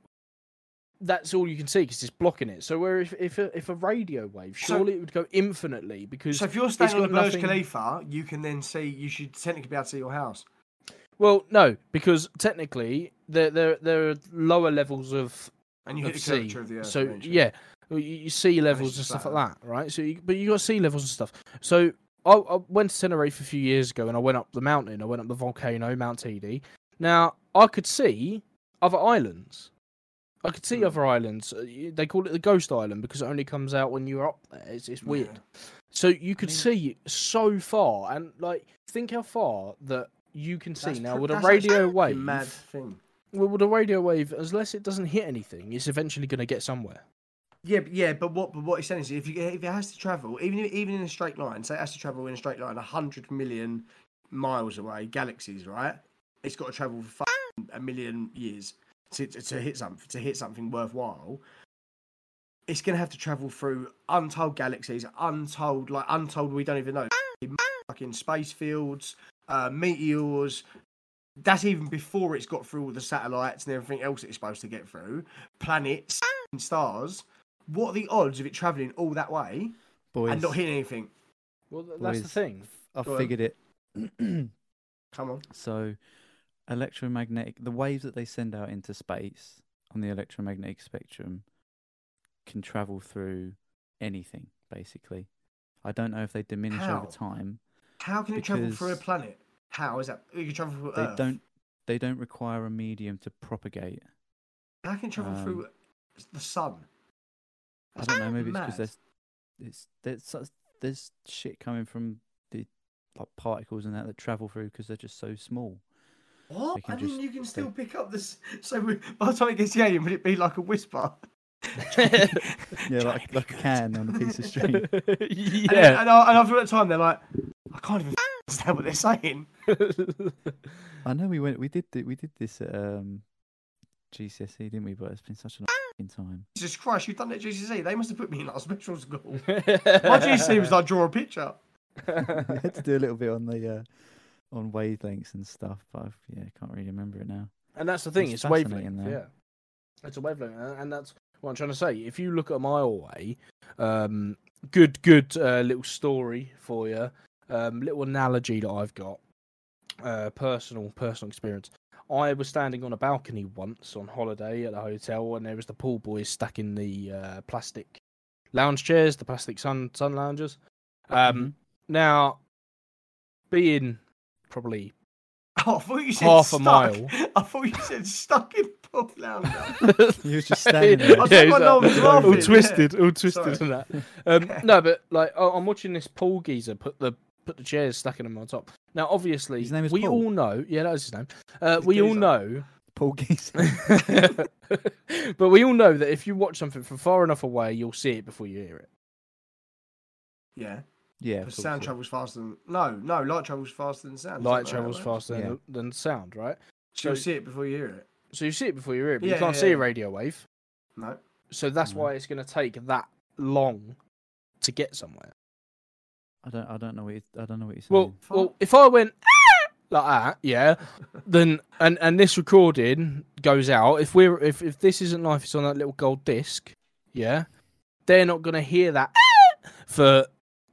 That's all you can see because it's blocking it. So where if if a, if a radio wave, So- surely it would go infinitely because So if you're standing on Burj nothing- Khalifa, you can then see. You should technically be able to see your house. Well, no, because technically there there there are lower levels of And you of hit the sea. of the earth. So yeah, you, you sea levels and stuff like that, right? So, you, but you got sea levels and stuff. So I, I went to Tenerife a few years ago, and I went up the mountain. I went up the volcano, Mount Teide. Now I could see other islands. I could see Hmm. other islands. uh, They call it the ghost island because it only comes out when you're up there. It's, it's weird. So you could mean- see so far, and like think how far that you can see That's now with a radio wave. Mad thing. Well, with a radio wave, unless it doesn't hit anything, it's eventually going to get somewhere. Yeah, but- yeah, but what but what he's saying is if you if it has to travel, even if- even in a straight line, say it has to travel in a straight line hundred million miles away, galaxies, right? It's got to travel for a million years to, to, to hit something to hit something worthwhile. It's gonna have to travel through untold galaxies, untold like untold we don't even know fucking space fields, uh, meteors. That's even before it's got through all the satellites and everything else it's supposed to get through, planets, and stars. What are the odds of it travelling all that way Boys, and not hitting anything? Well, th- that's the thing. I Go on. figured it. Come on. so, electromagnetic, the waves that they send out into space on the electromagnetic spectrum can travel through anything, basically. I don't know if they diminish How? over time. How can it travel through a planet? How is that? You can travel through They Earth. don't. They don't require a medium to propagate. How can it travel um, through the sun? I don't know. Maybe it's because there's it's there's such, there's shit coming from the like particles and that that travel through because they're just so small. What? I mean, just- you can still they- pick up this. So by the time it gets to the alien, would it be like a whisper? Yeah, like like a can on a piece of string. Yeah. and, I- and after that time, they're like, I can't even understand what they're saying. I know we went we did th- we did this at um, GCSE didn't we? But it's been such a long time. Jesus Christ, you've done it at GCSE. They must have put me in like a special school. My GCSE was like draw a picture. we had to do a little bit on the uh, on wavelengths and stuff, but I've, yeah, can't really remember it now. And that's the thing, It's it's, wavelength. though. Yeah, it's a wavelength, and- and that's what I'm trying to say. If you look at a mile away, um, good, good uh, little story for you, um, little analogy that I've got, uh, personal, personal experience. I was standing on a balcony once on holiday at a hotel, and there was the pool boys stuck in the uh, plastic lounge chairs, the plastic sun sun loungers. Um, Now, being probably Oh, I thought you said Half a mile. I thought you said stuck in pool lounger. He was just standing there. I yeah, my like, mum was all laughing, yeah. twisted, all twisted Sorry. and that. Um, no, but like I- I'm watching this pool geezer put the put the chairs stacking them on top. Now, obviously, His name is we Paul? all know. Yeah, that was his name. Uh, It's we all know. Paul Geese. but we all know that if you watch something from far enough away, you'll see it before you hear it. Yeah, yeah, because sound yeah. travels faster than no, no. Light travels faster than sound. Light travels that, faster Yeah. than, than sound, right? So you'll see it before you hear it. So you see it before you hear it, but Yeah, you can't yeah, see a radio wave. No. So that's Mhm. why it's going to take that long to get somewhere. I don't. I don't know what. You, I don't know what you're saying. Well, well, if I went "Ah!" like that, yeah, then and and this recording goes out. If we're if if this isn't life, it's on that little gold disc, yeah. They're not gonna hear that "Ah!" for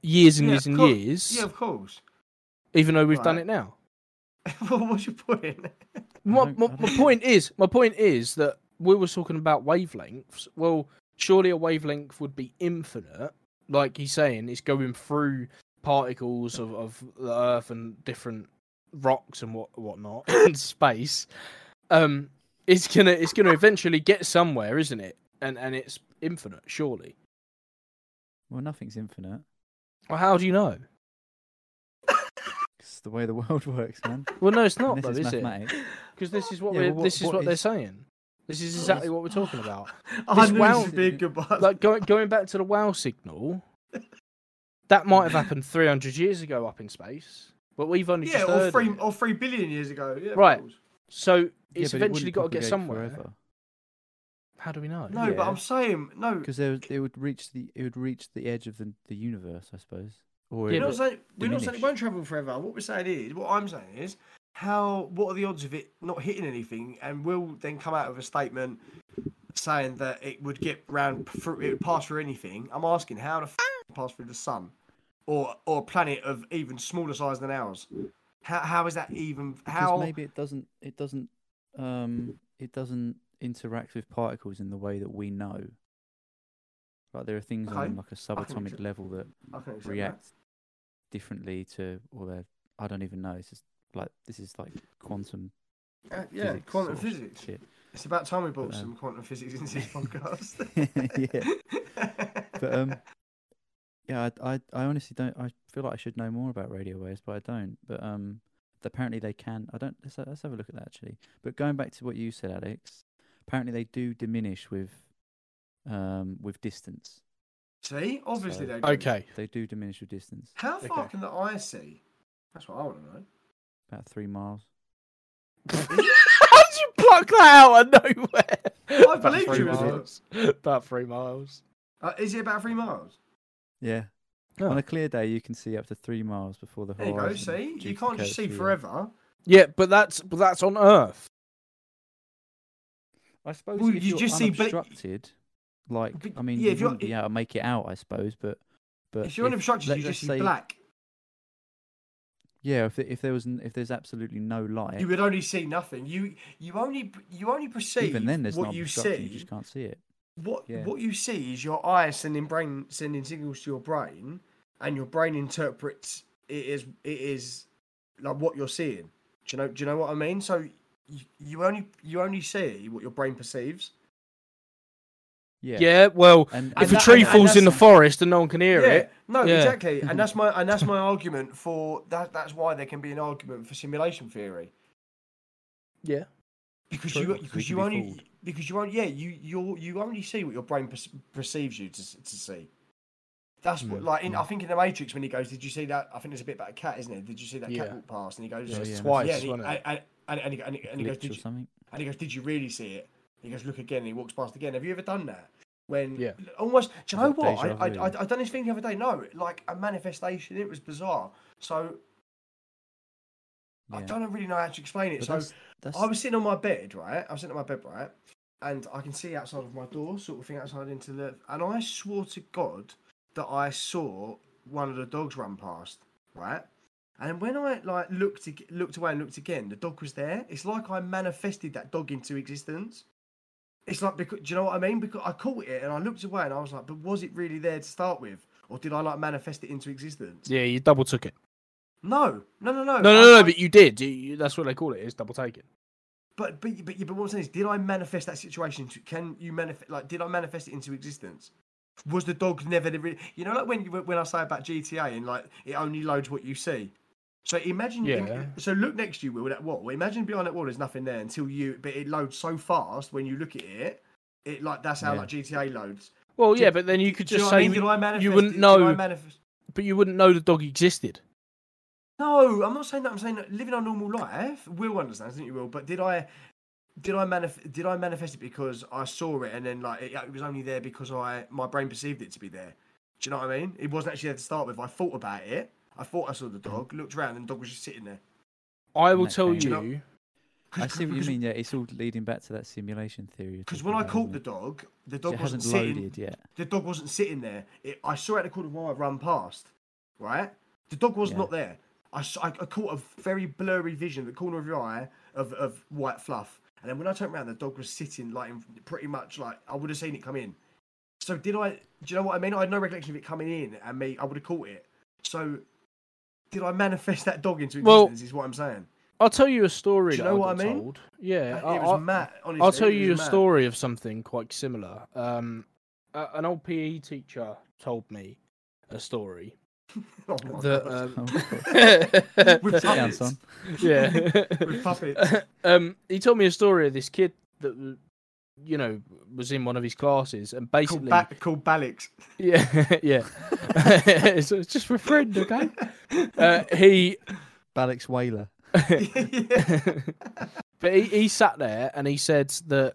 years and Yeah, years and cour- years, Yeah, of course. even though we've done it now. Well, What's your point? My, don't- my, my point is, my point is that we were talking about wavelengths. Well, surely a wavelength would be infinite. Like he's saying, it's going through particles of, of the Earth and different rocks and what whatnot in space. Um, it's gonna it's gonna eventually get somewhere, isn't it? And and it's infinite, surely. well, nothing's infinite. Well, how do you know? It's the way the world works, man. Well, no, it's not though, is is it? Because this is what Yeah, we're, well, what- this is what what they're saying. This is oh, exactly what we're talking about. I This knew wow- this would be a good one. like going going back to the wow signal, that might have happened 300 years ago up in space, but we've only yeah, just or three it. or three billion years ago. Yeah, Right. So it's but it eventually wouldn't got to get somewhere. forever. How do we know? No, but I'm saying no. Because there, it would reach the it would reach the edge of the, the universe, I suppose. Or Yeah, We're not saying we're not saying it won't travel forever. What we're saying is, what I'm saying is, how what are the odds of it not hitting anything, and will then come out with a statement saying that it would get round through, it would pass through anything. I'm asking how the f- pass through the sun, or or a planet of even smaller size than ours. How how is that even? because How maybe it doesn't it doesn't um it doesn't interact with particles in the way that we know. Like there are things Okay. on like a subatomic level that accept that. react differently to or they're I don't even know. It's just like this is like quantum Uh, yeah, physics quantum physics. shit. It's about time we brought But, um, some quantum physics into this podcast. yeah. But um, yeah, I, I I honestly don't. I feel like I should know more about radio waves, but I don't. But um, apparently they can. I don't. Let's, let's have a look at that actually. But going back to what you said, Alex, apparently they do diminish with um with distance. See, obviously So- they do. Okay. They do diminish with distance, How far Okay. can the eye see? That's what I want to know. About three miles. How did you pluck that out of nowhere? I About believed three you as miles. About three miles. Uh, is it about three miles? Yeah. Oh. On a clear day, you can see up to three miles before the There you horizon. go. See, you can't just see courtesy of- forever. Yeah, but that's but that's on Earth. I suppose Well, if you you're just see bla- unobstructed, like But- I mean, yeah, you if you're- wouldn't be able to make it out, I suppose. But but if you're unobstructed, you let's just see say- black. Yeah, if if there was if there's absolutely no light, You would only see nothing. You you only you only perceive even then there's what you see. You just can't see it. What Yeah. what you see is your eyes sending brain sending signals to your brain, and your brain interprets it is it is like what you're seeing. Do you know? Do you know what I mean? So you, you only you only see what your brain perceives. Yeah. Yeah, well, And, And if a that- tree and- and falls in the forest and no one can hear yeah, it, no, Yeah. exactly, and that's my and that's my argument for that. That's why there can be an argument for simulation theory yeah, because True. you Because we because can you only fooled. because you only yeah you you you only see what your brain per- perceives you to to see. That's what Mm, like in I mm. think in the Matrix when he goes, did you see that? I think there's a bit about a cat, isn't it? Did you see that Yeah. cat walk past? And he goes, Yeah, yeah, twice, yeah, and he, and, and, and, he, and, he, and he goes, did you, something. and he goes, did you really see it? He goes, look again. And he walks past again. Have you ever done that? When Yeah. almost, do you know what? I, I. I, I done this thing the other day. No, like a manifestation. It was bizarre. So I don't really know how to explain it. But so that's, that's, I was sitting on my bed, right? I was sitting on my bed, right? And I can see outside of my door, sort of thing, outside into the. And I swore to God that I saw one of the dogs run past, right? And when I like looked looked away and looked again, the dog was there. It's like I manifested that dog into existence. It's like because do you know what I mean? Because I caught it and I looked away and I was like, but was it really there to start with, or did I like manifest it into existence? yeah, you double took it. No, no, no, no. No, no, I- no, I- but you did. You, you, that's what they call it. Is double taking. But but but, but what I'm saying is, did I manifest that situation? To, can you manifest? Like, did I manifest it into existence? Was the dog never the? Re- you know, like when you, when I say about GTA and like it only loads what you see. So imagine. im- Yeah. so look next to you, Will. That wall. Imagine behind that wall, there's nothing there until you. But it loads so fast when you look at it. It like that's how Yeah. like GTA loads. Well, Do- yeah, but then you could just what I say, mean? I manifest? you wouldn't know, manifest- but you wouldn't know the dog existed. No, I'm not saying that. I'm saying that living a normal life. Will understands, don't you, Will? But did I, did I manif- Did I manifest it because I saw it and then like it, it was only there because I my brain perceived it to be there? Do you know what I mean? It wasn't actually there to start with. I thought about it. I thought I saw the dog. Looked around and the dog was just sitting there. I will that tell you. You know- I see what you mean. Yeah, it's all leading back to that simulation theory. Because talking when I caught the dog, the dog it wasn't hasn't sitting. loaded yet. The dog wasn't sitting there. It, I saw it at the corner of my eye run past. Right, the dog was Yeah. not there. I, I, caught a very blurry vision, the corner of your eye of, of white fluff, and then when I turned around, the dog was sitting like pretty much like I would have seen it come in. So did I? Do you know what I mean? I had no recollection of it coming in, and me, I would have caught it. So did I manifest that dog into Well, existence? is what I'm saying. I'll tell you a story. Do you know I what got I mean? Told. Yeah, it I, was I- mad. Honestly, I'll tell you a was mad. story of something quite similar. Um, a, an old PE teacher told me a story Oh that. Oh, Um, With Sit down, puppets. yeah. With puppets. um, he told me a story of this kid that, w- you know, was in one of his classes and called, basically, ba- called Balix. yeah, yeah. so it's just for a friend, okay? Uh, he, Balix Whaler. but he, he sat there and he said that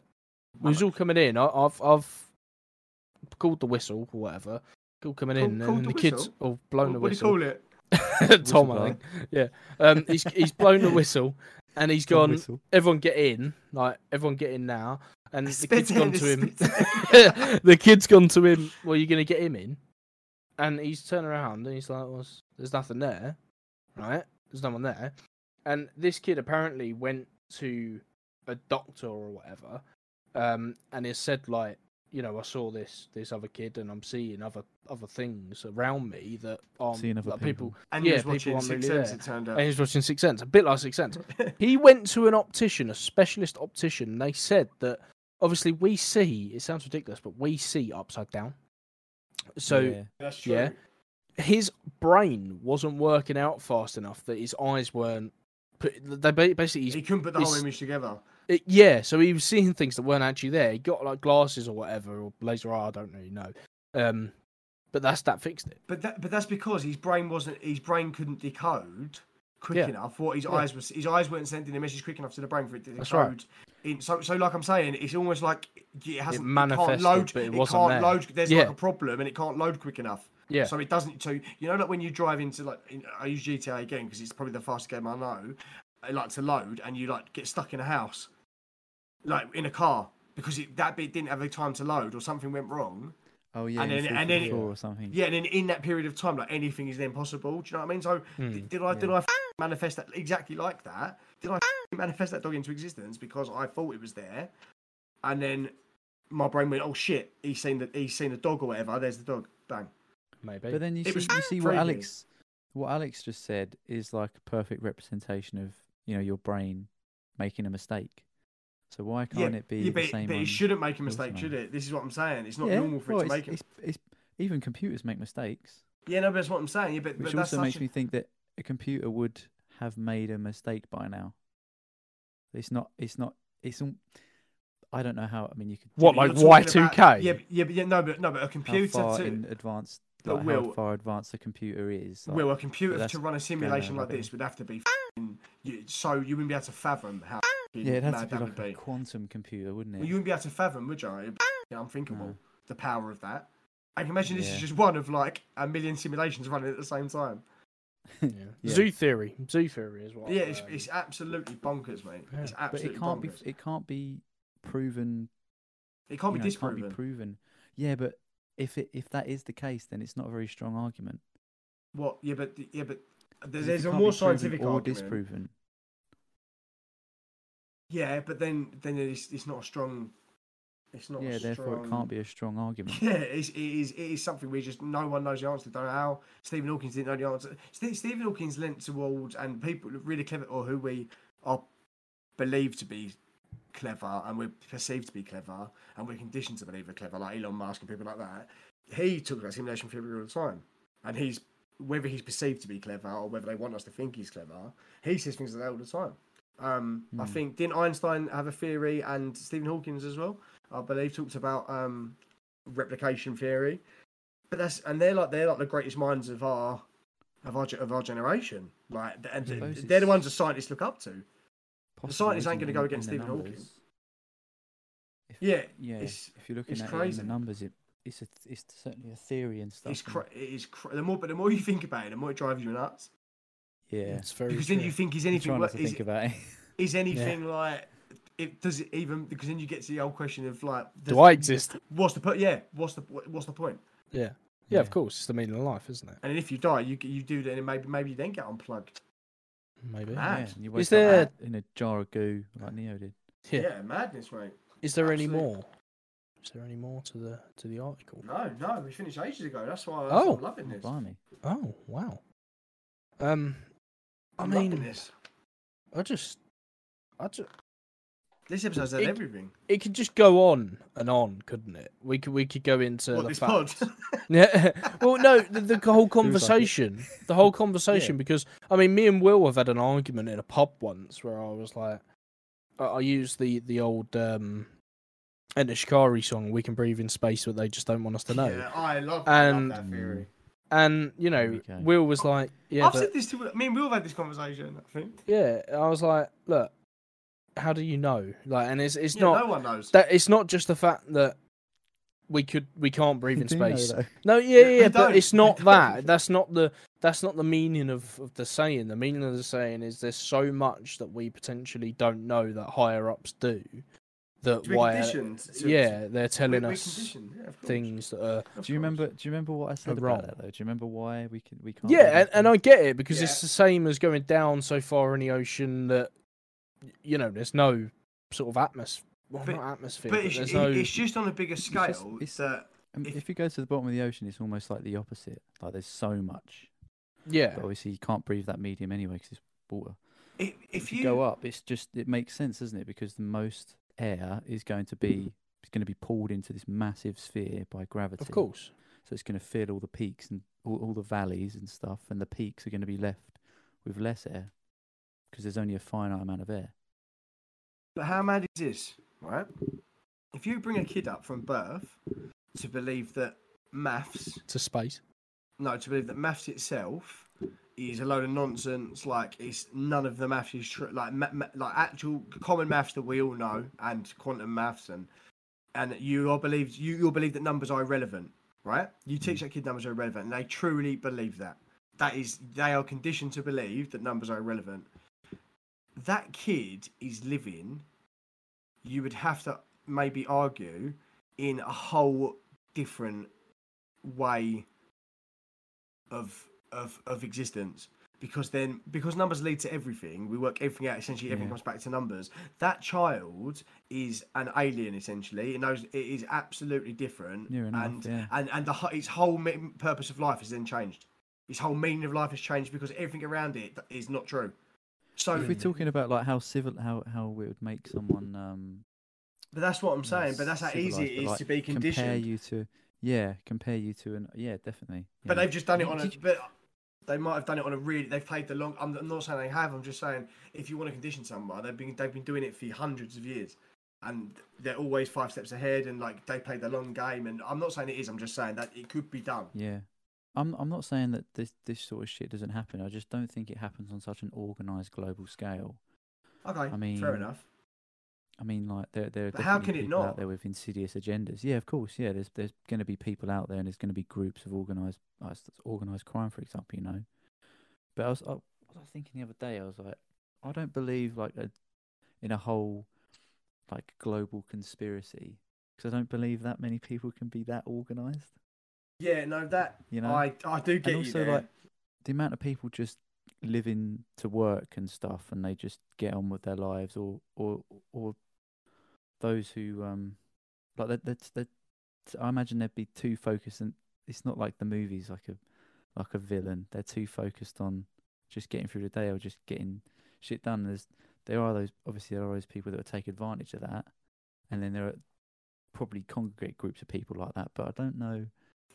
we was all coming in. I, I've I've called the whistle or whatever. All coming in, Called- called and the the kids whistle? all blown the whistle. what do you call it? Tom, I think. Yeah. Um, he's he's blown the whistle, and he's gone. Whistle. Everyone get in, like everyone get in now. And the kid's gone to him. the kid's gone to him. Well, you're gonna get him in, and he's turned around and he's like, well, "There's nothing there, right? There's no one there." And this kid apparently went to a doctor or whatever, um, and he said like you know, I saw this this other kid, and I'm seeing other other things around me that aren't Seeing other like people. And Yeah, he was people watching Six really Sense, there. it turned out. And out. he's watching Six Sense, a bit like Six Sense. he went to an optician, a specialist optician. And they said that obviously we see. It sounds ridiculous, but we see upside down. So Yeah. That's true. yeah. his brain wasn't working out fast enough that his eyes weren't. Put, they basically He couldn't put the whole image together. It, yeah, so he was seeing things that weren't actually there. He got like glasses or whatever, or laser eye. I don't really know. Um, but that's that fixed it. But that, but that's because his brain wasn't his brain couldn't decode quick Yeah. enough what his Yeah. eyes was his eyes weren't sending a message quick enough to the brain for it to decode. Right. In, so so like I'm saying, it's almost like it hasn't it, manifested, can't load. but it it wasn't can't there. load. There's Yeah. like a problem and it can't load quick enough. Yeah, So it doesn't. So you know, like when you drive into like, in, I use GTA again because it's probably the fastest game I know. I like to load, and you like get stuck in a house, like in a car, because it, that bit didn't have the time to load or something went wrong. Oh yeah, And then- and then- Thought or something. Yeah, and then in that period of time, like anything is then possible. Do you know what I mean? So Hmm, did, did I did yeah. I f- manifest that exactly like that? Did I f- manifest that dog into existence because I thought it was there, and then my brain went, "Oh shit, he's seen the he's seen a dog or whatever. There's the dog. Bang." maybe. But then you It see, you see what. Alex, what Alex just said is like a perfect representation of you know your brain making a mistake. So why can't yeah, it be yeah, the but, same? but it shouldn't make a mistake, side? should it? This is what I'm saying. It's not yeah, normal for well, it to it's, make it. it's, it's, even computers make mistakes, Yeah, no, but that's what I'm saying. Yeah, but, which but also such makes a- me think that a computer would have made a mistake by now. It's not. It's not. It's. al- I don't know how. I mean, you could. What, like talking about- Y2K? Yeah, yeah, but yeah, no, but no, but a how computer far to in advanced, But like Will- how far advanced a computer is. Like, well, a computer to run a simulation like this would have to be f***ing- you, so you wouldn't be able to fathom how f***ing yeah, it'd have to be like a be. quantum computer, wouldn't it? Well, you wouldn't be able to fathom, would you? It'd be f***ing unthinkable. No. The power of that. I can imagine this is just one of like a million simulations running at the same time. yeah. Yeah. Zoo theory, zoo theory as well. yeah, it's, um, it's absolutely bonkers, mate. Yeah. It's but absolutely it can't bonkers. be. It can't be proven. it can't be know, it can't disproven. be proven. Yeah, but if it if that is the case, then it's not a very strong argument. what? Yeah, but yeah, but 'Cause there's, there's a more scientific or argument. disproven. Yeah, but then then it's, it's not a strong. It's not. Yeah, therefore it can't be a strong argument. Yeah, it's, it is. It is something we just no one knows the answer. Don't know how Stephen Hawking didn't know the answer. Ste Stephen Hawking's lent towards and people really clever or who we are believed to be clever and we're perceived to be clever and we're conditioned to believe we're clever, like Elon Musk and people like that. He talks about simulation theory all the time, and he's whether he's perceived to be clever or whether they want us to think he's clever. He says things like that all the time. Um, I Hmm. think didn't Einstein have a theory and Stephen Hawking as well? I believe talked about um, replication theory, but that's and they're like they're like the greatest minds of our of our of our generation. Like and they're the ones that scientists look up to. Possible, scientists ain't isn't gonna go against in the Stephen Hawking. If- Yeah, yeah. it's- if you're looking it's at it in the numbers, it it's a, it's certainly a theory and stuff. it's cra- it is cra- the more but the more you think about it, the more it drives you nuts. Yeah. It's very Because true. then you think is I'm anything trying wo- not to is, think about it. is anything like it does it even because then you get to the old question of like does, Do I exist? What's the point? Yeah, what's the what's the point? Yeah. Yeah, of course. It's the meaning of life, isn't it? And if you die, you you do then maybe maybe you then get unplugged. Maybe. Mad. Yeah, you Is there- in a jar of goo like Neo did. Yeah. Yeah, madness, mate. Is there any more? Is there any more to the to the article? No, no, we finished ages ago. That's why, Oh. I'm loving this. Blimey. Oh wow. Um, I I'm mean, this. I just, I just, This episode's had it- everything. it could just go on and on, couldn't it? We could we could go into what the this facts. pod? Yeah. Well, no, the, the whole like conversation, the whole conversation, because I mean, me and Will have had an argument in a pub once where I was like, I, I used the the old um, Enter Shikari song, "We Can Breathe in Space," but they just don't want us to know. Yeah, I love, I love And- that theory. And you know, There we go. Will was like, "Yeah, I've but said this to me and Will have had this conversation. I think. yeah." I was like, "Look, how do you know?" Like, and it's it's yeah, not no one knows. that it's not just the fact that we could we can't breathe in Do you know, space. No, yeah, Yeah, yeah, but it's not don't. that. That's not the that's not the meaning of, of the saying. The meaning of the saying is there's so much that we potentially don't know that higher ups do. That We're why, conditioned to- yeah, they're telling us yeah, things that are Of Do you course. remember? Do you remember what I said wrong. about that though? Do you remember why we can we can't? yeah, and, and? I get it because Yeah. it's the same as going down so far in the ocean that you know there's no sort of atmosphere. well, But- not atmosphere, but but, it's, no. it's just on a bigger scale it's- that Um, if- if, you go to the bottom of the ocean, it's almost like the opposite. Like there's so much, yeah, but obviously you can't breathe that medium anyway because it's water. if, if if you you go up, it's just it makes sense, doesn't it? Because the most air is going to be it's going to be pulled into this massive sphere by gravity. of course. So it's going to fill all the peaks and all, all the valleys and stuff, and the peaks are going to be left with less air because there's only a finite amount of air. But how mad is this, right? If you bring a kid up from birth to believe that maths, To space. no, to believe that maths itself is a load of nonsense, like it's none of the maths is true, like ma- ma- like actual common maths that we all know and quantum maths and and you all believe you you believe that numbers are irrelevant, right? You teach mm. that kid numbers are irrelevant, and they truly believe that. That is, they are conditioned to believe that numbers are irrelevant. That kid is living. You would have to maybe argue in a whole different way of of of existence because then because numbers lead to everything we work everything out essentially everything Yeah. comes back to numbers that child is an alien essentially it knows it is absolutely different enough, and, yeah. and and the its whole purpose of life has then changed its whole meaning of life has changed because everything around it is not true so if we're talking about like how civil, how how it would make someone um but that's what i'm saying but that's how easy it is like, to be compare conditioned you to yeah, compare you to an yeah, definitely. But they've just done it on a. But they might have done it on a really. They've played the long. I'm I'm not saying they have. I'm just saying if you want to condition someone, they've been they've been doing it for hundreds of years, and they're always five steps ahead. And like they played the long game. And I'm not saying it is. I'm just saying that it could be done. Yeah. I'm I'm not saying that this this sort of shit doesn't happen. I just don't think it happens on such an organized global scale. Okay, I mean, fair enough. I mean, like there there are But how can it not? out there with insidious agendas. Yeah, of course. Yeah, there's there's going to be people out there, and there's going to be groups of organized uh, organized crime, for example. You know. But I was I, what was I thinking the other day? I was like, I don't believe like a in a whole like global conspiracy because I don't believe that many people can be that organized. Yeah, no, that You know. I I do get and you also there. like the amount of people just living to work and stuff and they just get on with their lives or or or those who um like that that's that I imagine they'd be too focused and it's not like the movies like a like a villain. They're too focused on just getting through the day or just getting shit done. There's there are those obviously there are those people that would take advantage of that. And then there are probably congregate groups of people like that but I don't know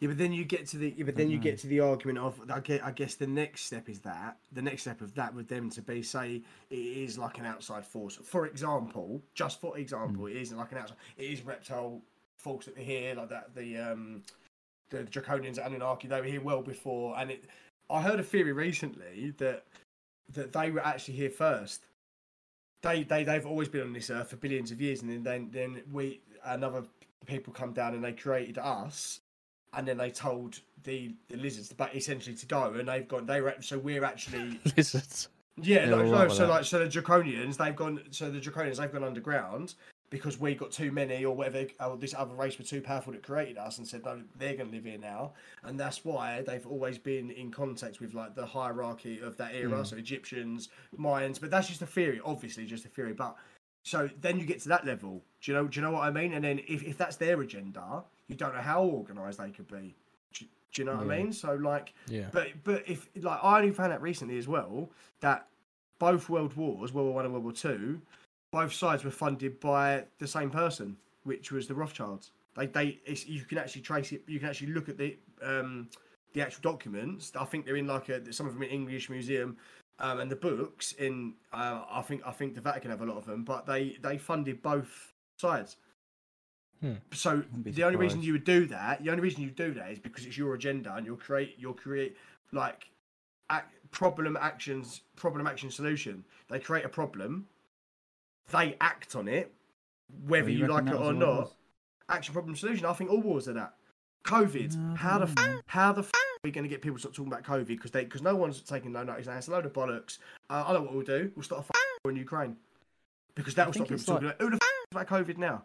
Yeah, but then you get to the yeah, but then you get to the argument of I guess, I guess the next step is that the next step of that would them to be say it is like an outside force. For example, just for example, it isn't like an outside. It is reptile folks that are here like that. The um the draconians and Anunnaki they were here well before, and it. I heard a theory recently that that they were actually here first. They they they've always been on this earth for billions of years, and then then, then we another people come down and they created us and then they told the, the lizards but essentially to go and they've gone they were so we're actually Lizards. yeah no, no so that. like so the draconians they've gone so the draconians they've gone underground because we got too many or whatever or this other race were too powerful that created us and said no they're going to live here now and that's why they've always been in contact with like the hierarchy of that era Mm. so egyptians mayans but that's just a theory obviously just a theory but so then you get to that level. Do you know? Do you know what I mean? And then if, if that's their agenda, you don't know how organised they could be. Do, do you know what I mean? So like, Yeah. but but if like I only found out recently as well that both world wars, World War One and World War Two, both sides were funded by the same person, which was the Rothschilds. They they it's, you can actually trace it. You can actually look at the um the actual documents. I think they're in like a some of them in English museum. Um, and the books in, uh, I think I think the Vatican have a lot of them, but they they funded both sides. Hmm. So the only reason you would do that, the only reason you do that is because it's your agenda and you'll create you'll create like ac problem actions problem action solution. They create a problem, they act on it, whether Oh, you, reckon like it or not. was? Action problem solution. I think all wars are that. COVID. No, how the f- how the f- are we going to get people to stop talking about COVID because they because no one's taking no notice. now. It's a load of bollocks. Uh, I don't know what we'll do. We'll start a f- war in Ukraine because that will stop people it's talking about who the f- about COVID now.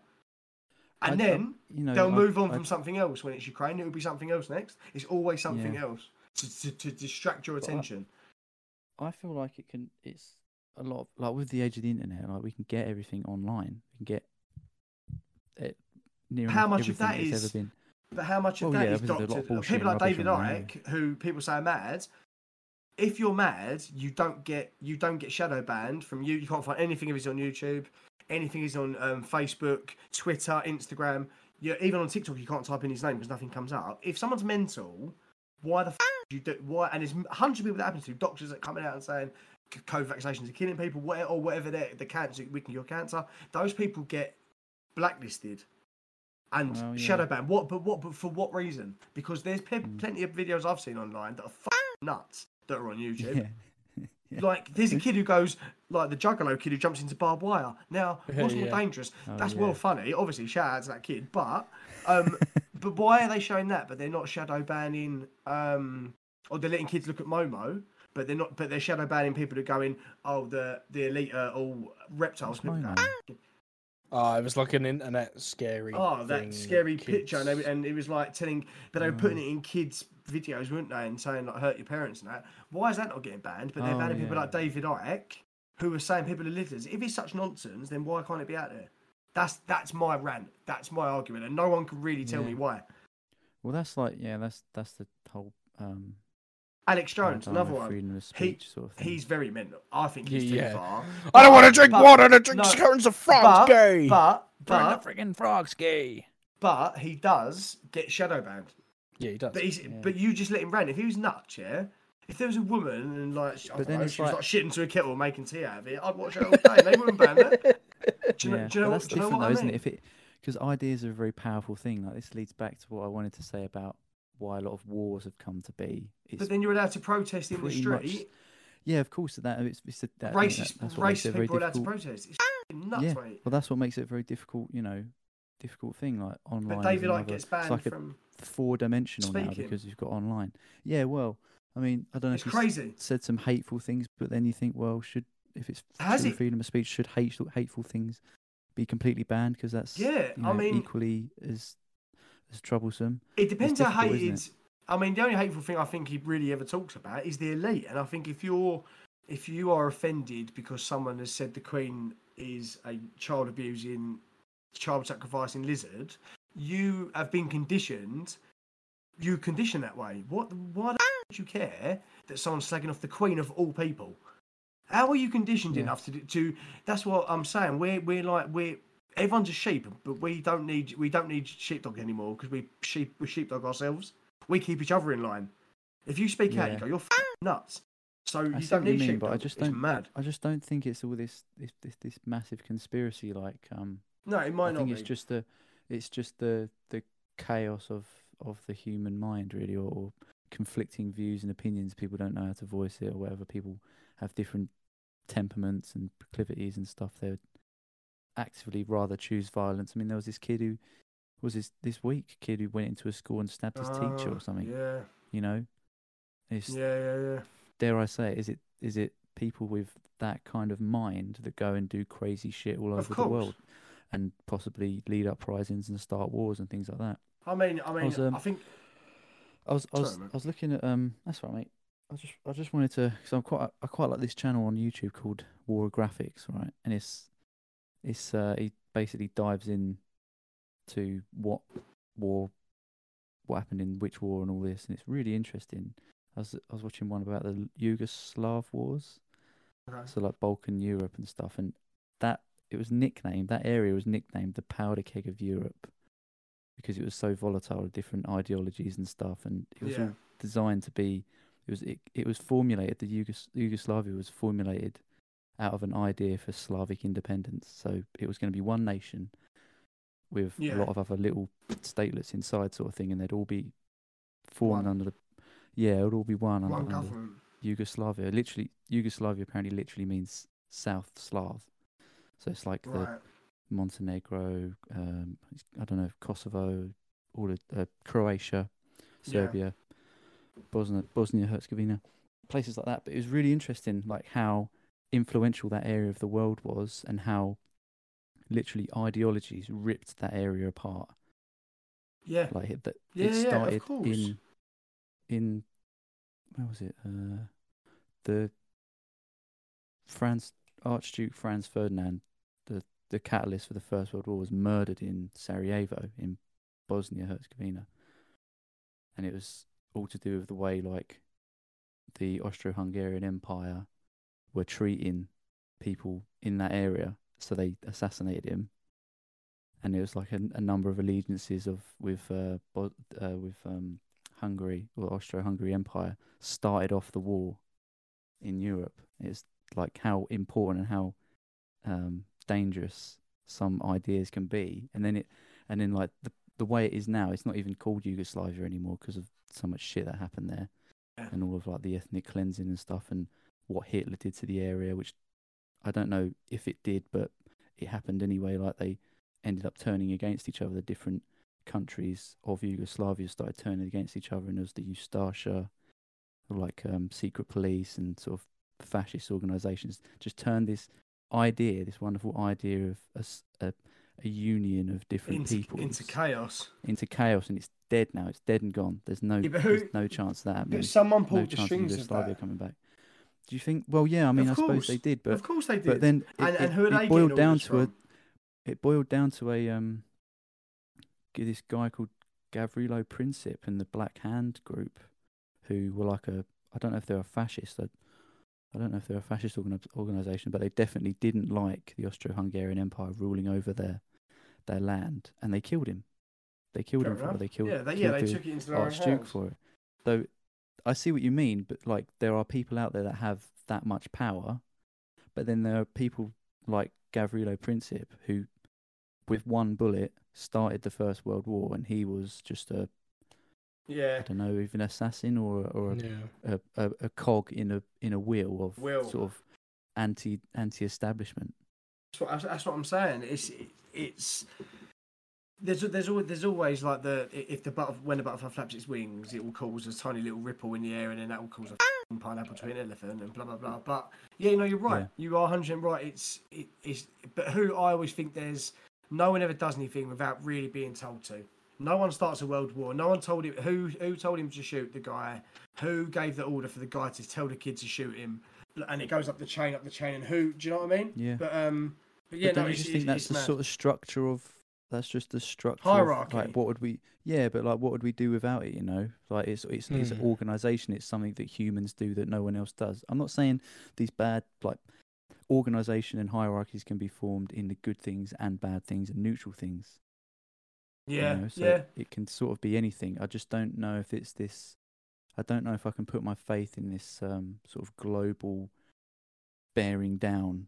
And I- then you know, they'll move on from something else when it's Ukraine. It will be something else next. It's always something Yeah. else to, to, to distract your But I- attention. I feel like it can. It's a lot of, like with the age of the internet. Like we can get everything online. We can get it near How much of that's is- ever been. But how much of Well, that yeah, is there's a lot of doctored? People like David Icke, who people say are mad. If you're mad, you don't get you don't get shadow banned from you. You can't find anything of his on YouTube. Anything is on um, Facebook, Twitter, Instagram. you even on TikTok, you can't type in his name because nothing comes up. If someone's mental, why the f- you do why? And there's hundreds of people that happens to doctors that coming out and saying COVID vaccinations are killing people, whatever, or whatever they're the cancer, we can cure cancer. Those people get blacklisted and Well, yeah. shadow banned. What? But what? But for what reason? Because there's pe- Mm. plenty of videos I've seen online that are f- nuts that are on YouTube. Yeah. Yeah. Like there's a kid who goes like the Juggalo kid who jumps into barbed wire. Now, what's more yeah. dangerous? Oh, That's well funny. Obviously, shout out to that kid. But um, but why are they showing that? But they're not shadow banning um, or they're letting kids look at Momo. But they're not. But they're shadow banning people who go in. Oh, the the elite are all reptiles. What's Momo? go, Oh, it was like an internet scary. Oh, that thing, scary kids. picture, and, they, and it was like telling, but they were putting Oh. it in kids' videos, weren't they, and saying like hurt your parents and that. Why is that not getting banned? But they're Oh, banning people like David Icke, who are saying people are litters. If it's such nonsense, then why can't it be out there? That's that's my rant. That's my argument, and no one can really tell Yeah. me why. Well, that's like yeah, that's that's the whole um. Alex Jones, another one. Freedom of He- speech sort of thing. He's very mental. I think he's too Yeah. far. I don't want to drink But- water. The drink no, of the But, frogs gay. but Burn but the friggin' frogs gay. but he does get shadow banned. Yeah, he does. But he's Yeah. but you just let him rant. If he was nuts, yeah. If there was a woman and like, I But then know, it's she was like- like shitting to a kettle making tea out of it, I'd watch it all day. they wouldn't ban that. Do you know? yeah, Do you know but what? that's you know different what though, I isn't it? If it because ideas are a very powerful thing. Like this leads back to what I wanted to say about why a lot of wars have come to be. It's But then you're allowed to protest in the pretty much street. yeah, of course that it's, it's a, that, Racist, that, that's what racist very people are allowed to protest. It's nuts, Yeah, mate. Well, that's what makes it a very difficult, you know, difficult thing. Like online. But David Icke another- gets banned like a from. Four dimensional now because you've got online. Yeah, well, I mean, I don't know It's if crazy. said some hateful things, but then you think, well, should if it's Has it? freedom of speech, should hateful hateful things be completely banned? Because that's Yeah, you I mean- equally as as troublesome. It depends how hated. I mean, the only hateful thing I think he really ever talks about is the elite, and I think if you're if you are offended because someone has said the Queen is a child abusing, child sacrificing lizard, you have been conditioned. You condition that way. What? Why the f- would you care that someone's slagging off the Queen of all people? How are you conditioned Yeah. enough to do- to? That's what I'm saying. We're we're like we're everyone's a sheep, but we don't need we don't need sheepdog anymore because we sheep we sheepdog ourselves. We keep each other in line. If you speak out, you go, you're f- nuts. So you see don't need mean, sheepdog. but I just it's don't- mad. I just don't think it's all this this this, this massive conspiracy. Like, um, No, it might I not think be. it's just the it's just the the chaos of of the human mind, really, or, or conflicting views and opinions. People don't know how to voice it, or whatever. People have different temperaments and proclivities and stuff. They would actively rather choose violence. I mean, there was this kid who was this this week kid who went into a school and stabbed his teacher or ah, something. Yeah, You know, it's yeah, yeah, yeah. dare I say, it, is it is it people with that kind of mind that go and do crazy shit all over the world and possibly lead uprisings and start wars and things like that? I mean, I mean, I, was, um, I think I was I was Sorry. I was looking at um that's right mate. I just I just wanted to because I'm quite I quite like this channel on YouTube called Warographics right and it's it's uh he basically dives in to what war what happened in which war and all this and it's really interesting. I was I was watching one about the Yugoslav wars Okay. so like Balkan Europe and stuff, and that it was nicknamed that area was nicknamed the powder keg of Europe because it was so volatile with different ideologies and stuff, and it was Yeah. designed to be. It was it, it was formulated. The Yugos- Yugoslavia was formulated out of an idea for Slavic independence. So it was going to be one nation with Yeah. a lot of other little statelets inside, sort of thing, and they'd all be formed One. under the. Yeah, it would all be one, one under, under. Yugoslavia. Literally, Yugoslavia apparently literally means South Slav. So it's like the Montenegro, um, I don't know, Kosovo, all of uh, Croatia, Yeah. Serbia, Bosnia, Bosnia Herzegovina, places like that. But it was really interesting, like how influential that area of the world was, and how literally ideologies ripped that area apart. Yeah. Like it, that Yeah, it yeah, started course. in in where was it? Uh, the Franz Archduke Franz Ferdinand, the the catalyst for the First World War was murdered in Sarajevo in Bosnia Herzegovina, and it was all to do with the way like the Austro-Hungarian Empire were treating people in that area, so they assassinated him. And it was like a, a number of allegiances of with uh, Bo- uh, with um, Hungary or Austro-Hungary Empire started off the war in Europe. It's like how important and how um, dangerous some ideas can be, and then it, and then like the the way it is now, it's not even called Yugoslavia anymore because of so much shit that happened there, Yeah. and all of like the ethnic cleansing and stuff, and what Hitler did to the area, which I don't know if it did, but it happened anyway. Like they ended up turning against each other. The different countries of Yugoslavia started turning against each other, and there was the Ustasha, like um, secret police and sort of fascist organisations, just turned this idea, this wonderful idea of a a union of different into, people into chaos. into chaos, and it's dead now. It's dead and gone. There's no, Yeah, who- there's no chance of that happening. But someone No pulled the chance of strings of that. coming back. Do you think? Well, yeah. I mean, Of I suppose they did, but of course they did. but then it, and, it, and who are it they boiled down to a it boiled down to a um this guy called Gavrilo Princip and the Black Hand group, who were like a I don't know if they're a fascist. I, I don't know if they're a fascist organ- organization, but they definitely didn't like the Austro-Hungarian Empire ruling over their their land, and they killed him. They killed Fair him for it. They killed yeah, they, killed yeah, they the took it into their Archduke hands. for it. Though I see what you mean, but like there are people out there that have that much power, but then there are people like Gavrilo Princip who, with one bullet, started the First World War, and he was just a Yeah, I don't know, even assassin or a- or a, Yeah. a, a, a cog in a in a wheel of Wheel. sort of anti anti establishment. that's what, that's what I'm saying. It's it's there's there's always there's always like the if the butterf- when the butterfly flaps its wings, it will cause a tiny little ripple in the air, and then that will cause a f***ing pineapple to an elephant, and blah blah blah. But yeah, no, you're right. Yeah. You are 100 right. It's it, it's but who I always think there's no one ever does anything without really being told to. No one starts a world war. No one told him who who told him to shoot the guy. Who gave the order for the guy to tell the kid to shoot him? And it goes up the chain, up the chain, and who? Do you know what I mean? Yeah. But um, but yeah, but don't no, you just think that's the mad. sort of structure of that's just the structure Hierarchy. Of, like what would we yeah but like what would we do without it you know like it's it's, it's an Hmm. organization it's something that humans do that no one else does i'm not saying these bad like organization and hierarchies can be formed in the good things and bad things and neutral things you Yeah, know, so yeah. it can sort of be anything i just don't know if it's this i don't know if i can put my faith in this um sort of global bearing down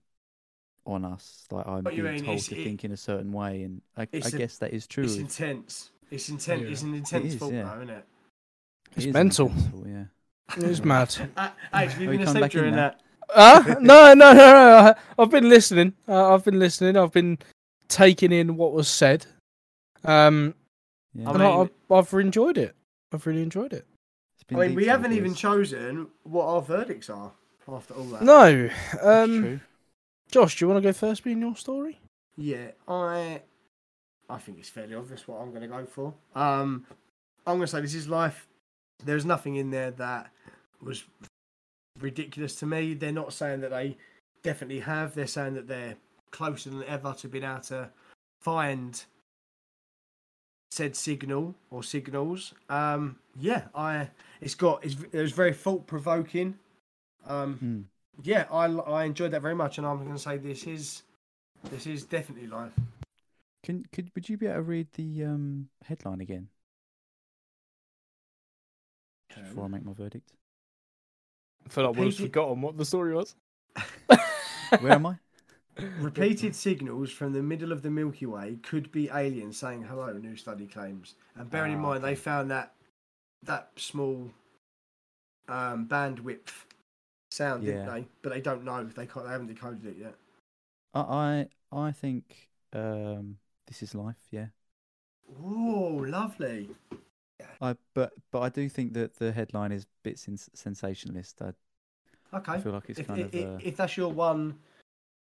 on us like i'm being mean, told to it- think in a certain way and i, I It's a- guess that is true It's intense. It's intense. It's an intense is, fault, yeah. though, isn't it? it It's is mental. mental, yeah It's mad. Uh, Alex, have you Oh, you been asleep during that? Uh, no, no, no, no. I've been listening. Uh, I've been listening. I've been taking in what was said. Um, yeah I and I, mean- I, I've enjoyed it. I've really enjoyed it. It's been I mean, we haven't even chosen what our verdicts are after all that. No, That's um, true. Josh, do you want to go first? Being your story. Yeah, I, I think it's fairly obvious what I'm going to go for. Um, I'm going to say this is life. There's nothing in there that was ridiculous to me. They're not saying that they definitely have. They're saying that they're closer than ever to being able to find said signal or signals. Um, yeah, I. It's got. It's, it was very thought provoking. Um, Hmm. yeah, I I enjoyed that very much, and I'm going to say this is this is definitely life. Can could would you be able to read the um headline again just before I make my verdict? I feel like we've forgotten what the story was. Where am I? Repeated signals from the middle of the Milky Way could be aliens saying hello. New study claims, and bearing in Ah, mind they found that that small um, bandwidth sound, didn't Yeah. they? But they don't know. They can't. They haven't decoded it yet. I I I think um this is life. Yeah. Oh, lovely. I but but I do think that the headline is a bit sens- sensationalist. I, Okay. I feel like it's if, kind if, of. Uh, if that's your one,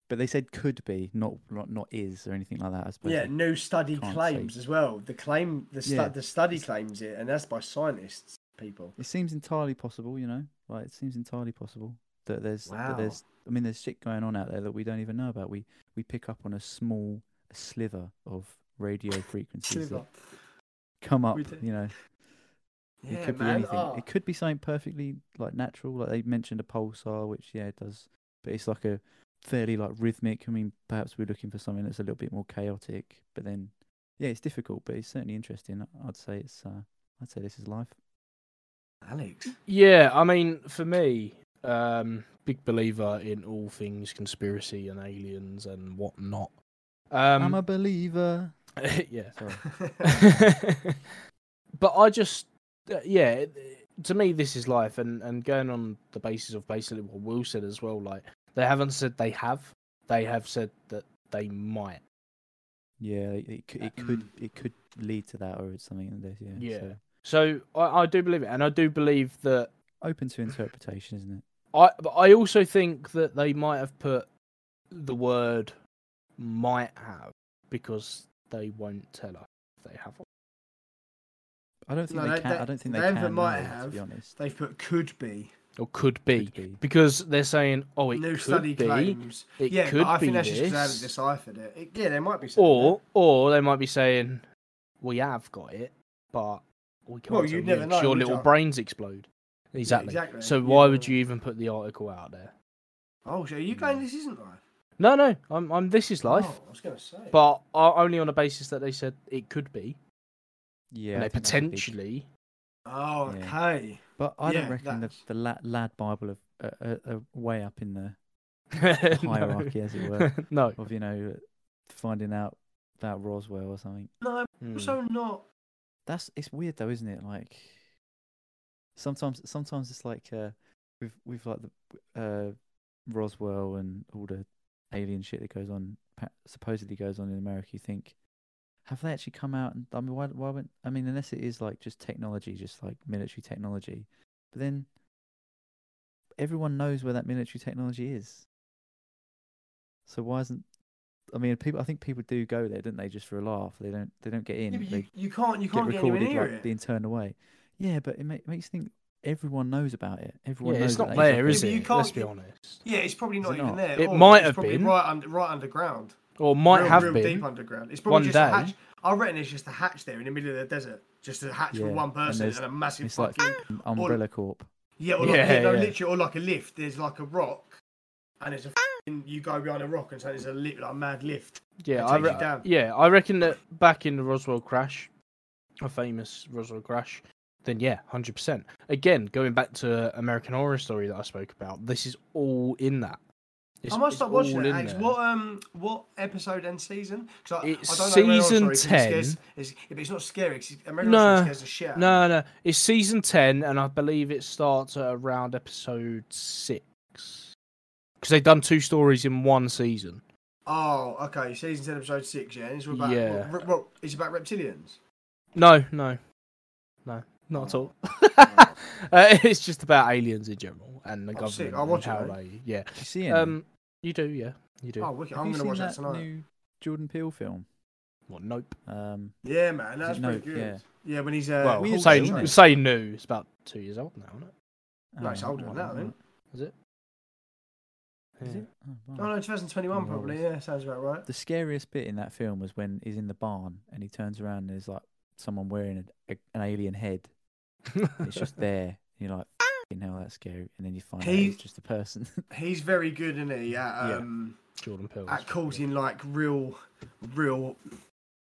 but they said could be, not not not is or anything like that. I suppose. yeah, no study can't say. claims as well. The claim, the stu- Yeah. the study claims it, and that's by scientists, people. It seems entirely possible, you know. Like it seems entirely possible that there's Wow. that there's I mean, there's shit going on out there that we don't even know about. We we pick up on a small sliver of radio frequencies Sliver. that come up. You know, Yeah, it could man. be anything. Oh. It could be something perfectly like natural. Like they mentioned a pulsar, which yeah, it does. But it's like a fairly like rhythmic. I mean, perhaps we're looking for something that's a little bit more chaotic. But then, yeah, it's difficult, but it's certainly interesting. I'd say it's. Uh, I'd say this is life. Alex. Yeah, I mean, for me, um, big believer in all things conspiracy and aliens and whatnot. Um, I'm a believer. yeah, Sorry. but I just, uh, yeah, to me, this is life, and and going on the basis of basically what Will said as well. Like they haven't said they have, they have said that they might. Yeah, it, it, uh, could, it could it could lead to that or it's something like this. Yeah. Yeah. So So I, I do believe it, and I do believe that open to interpretation, isn't it? I but I also think that they might have put the word might have because they won't tell us if they have. I don't think No, they they- can. they- I don't think they they, can. might know, have. To be honest, They've put could be. Or could be, Could be. because they're saying, oh, it New could study be, claims. it yeah, could but I be think that's just 'cause they haven't deciphered it. It- Yeah, they might be saying or or they might be saying, we have got it, but we can't. Well, you'd never know, 'cause your little ya? brains explode. Exactly. exactly. So You why would you even put the article out there? Oh, so are you going? This isn't live. No, no, I'm, I'm. This is life, Oh, I was going to say. but uh, only on the basis that they said it could be, Yeah. and they think that's a big- potentially. Oh, Yeah. okay. But I Yeah, don't reckon the that's- the lad, lad Bible of uh, uh, uh, way up in the No. hierarchy, as it were, no. of you know finding out about Roswell or something. No, I'm Hmm. also not. That's it's weird though, isn't it? Like sometimes sometimes it's like uh, with with like the uh, Roswell and all the alien shit that goes on supposedly goes on in America. You think have they actually come out? And I mean, why why wouldn't I mean unless it is like just technology, just like military technology, but then everyone knows where that military technology is. So why isn't I mean, people. I think people do go there, don't they? Just for a laugh. They don't. They don't get in. Yeah, but they you, you can't. You can't get, anywhere recorded near like it. being turned away. Yeah, but it ma- makes you think everyone knows about it. Everyone Yeah, knows it's not that there, a is but it? you can't Let's be honest. Yeah, it's probably not it even not? there. It or might it's have been. right under right underground. Or might real, have real been. deep underground. It's probably one just day. a hatch. I reckon it's just a hatch there in the middle of the desert, just a hatch Yeah, for one person there's- and, a massive It's like fucking um, Umbrella Corp. yeah, or like, Yeah, yeah, no, yeah. literally, or like a lift. There's like a rock, and it's a you go behind a rock and so there's a li- like a mad lift. Yeah, I re- yeah, I reckon that back in the Roswell crash, a famous Roswell crash, then yeah, hundred percent. Again, going back to American Horror Story that I spoke about, this is all in that. It's, I must start watching it. Alex. What um what episode and season? 'Cause I, It's I don't know season Horror Story 'cause it scares- 10. It's, it's not scary. 'cause American No, scares the shit. out. No, no, it's season ten, and I believe it starts at around episode six. Because they've done two stories in one season. Oh, okay. Season ten, episode six. Yeah, and it's about Yeah. What, what, it's about reptilians. No, no, no, not at all. uh, it's just about aliens in general and the Oh, government. sick. I'll and watch it, how mate. they, yeah. Do you see any? Um, you do, yeah, you do. Oh, wicked. Have I'm gonna watch seen that tonight. new Jordan Peele film? What? Nope. Um, Yeah, man, that's pretty Nope? good. Yeah. Yeah. when he's uh, well, we say to, isn't it? say new. It's about two years old now, isn't it? No, it's oh, older than that, I think. Is it? Is Yeah. it? Oh, Oh no, 2021 Yeah, probably. Yeah, sounds about right. The scariest bit in that film was when he's in the barn and he turns around and there's like someone wearing a, a, an alien head. It's just there. You're like, you know, that's scary. And then you find out He- it's just a person. He's very good, isn't he? At, Yeah. um, Jordan Peele. at causing like real, real